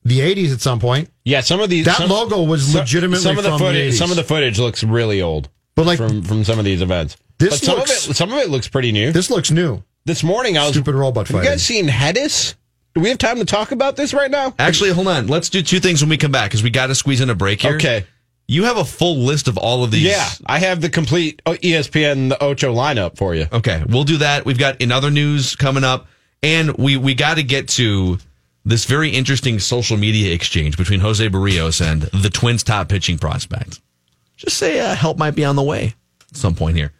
[SPEAKER 6] The 80s at some point.
[SPEAKER 5] Yeah, some of these
[SPEAKER 6] That
[SPEAKER 5] some-
[SPEAKER 6] logo was legitimately
[SPEAKER 5] some of the
[SPEAKER 6] from
[SPEAKER 5] footage.
[SPEAKER 6] the 80s.
[SPEAKER 5] some of the footage looks really old,
[SPEAKER 6] But like
[SPEAKER 5] from from some of these events.
[SPEAKER 6] This
[SPEAKER 5] but some
[SPEAKER 6] looks-
[SPEAKER 5] of it some of it looks pretty new.
[SPEAKER 6] this looks new.
[SPEAKER 5] This morning I was
[SPEAKER 6] Stupid robot
[SPEAKER 5] Have you
[SPEAKER 6] fighting.
[SPEAKER 5] guys seen Hedis? Do we have time to talk about this right now?
[SPEAKER 4] actually hold on let's do two things when we come back because we got to squeeze in a break here
[SPEAKER 5] Okay.
[SPEAKER 4] You have a full list of all of these
[SPEAKER 5] Yeah, I have the complete E ESPN the Ocho lineup for you.
[SPEAKER 4] Okay, we'll do that. We've got in other news coming up, and we we got to get to this very interesting social media exchange between Jose Berrios and the Twins' top pitching prospect. Just say uh, help might be on the way at some point here.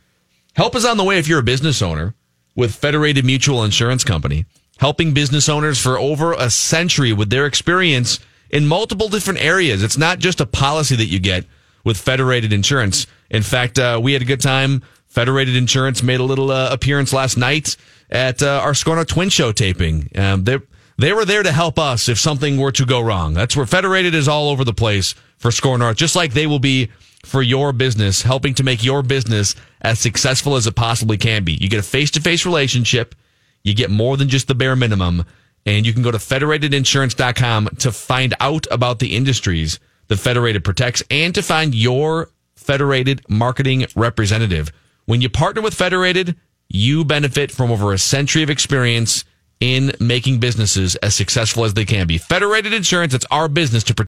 [SPEAKER 4] Help is on the way if you're a business owner with Federated Mutual Insurance Company, helping business owners for over a century with their experience in multiple different areas. It's not just a policy that you get with Federated Insurance. In fact, uh, we had a good time. Federated Insurance made a little uh, appearance last night at uh, our Scorno Twin Show taping. Um, they they were there to help us if something were to go wrong. That's where Federated is all over the place for Score just like they will be for your business, helping to make your business as successful as it possibly can be. You get a face to face relationship, you get more than just the bare minimum, and you can go to federatedinsurance.com to find out about the industries that Federated protects and to find your Federated marketing representative. When you partner with Federated, you benefit from over a century of experience in making businesses as successful as they can be. Federated Insurance, it's our business to protect.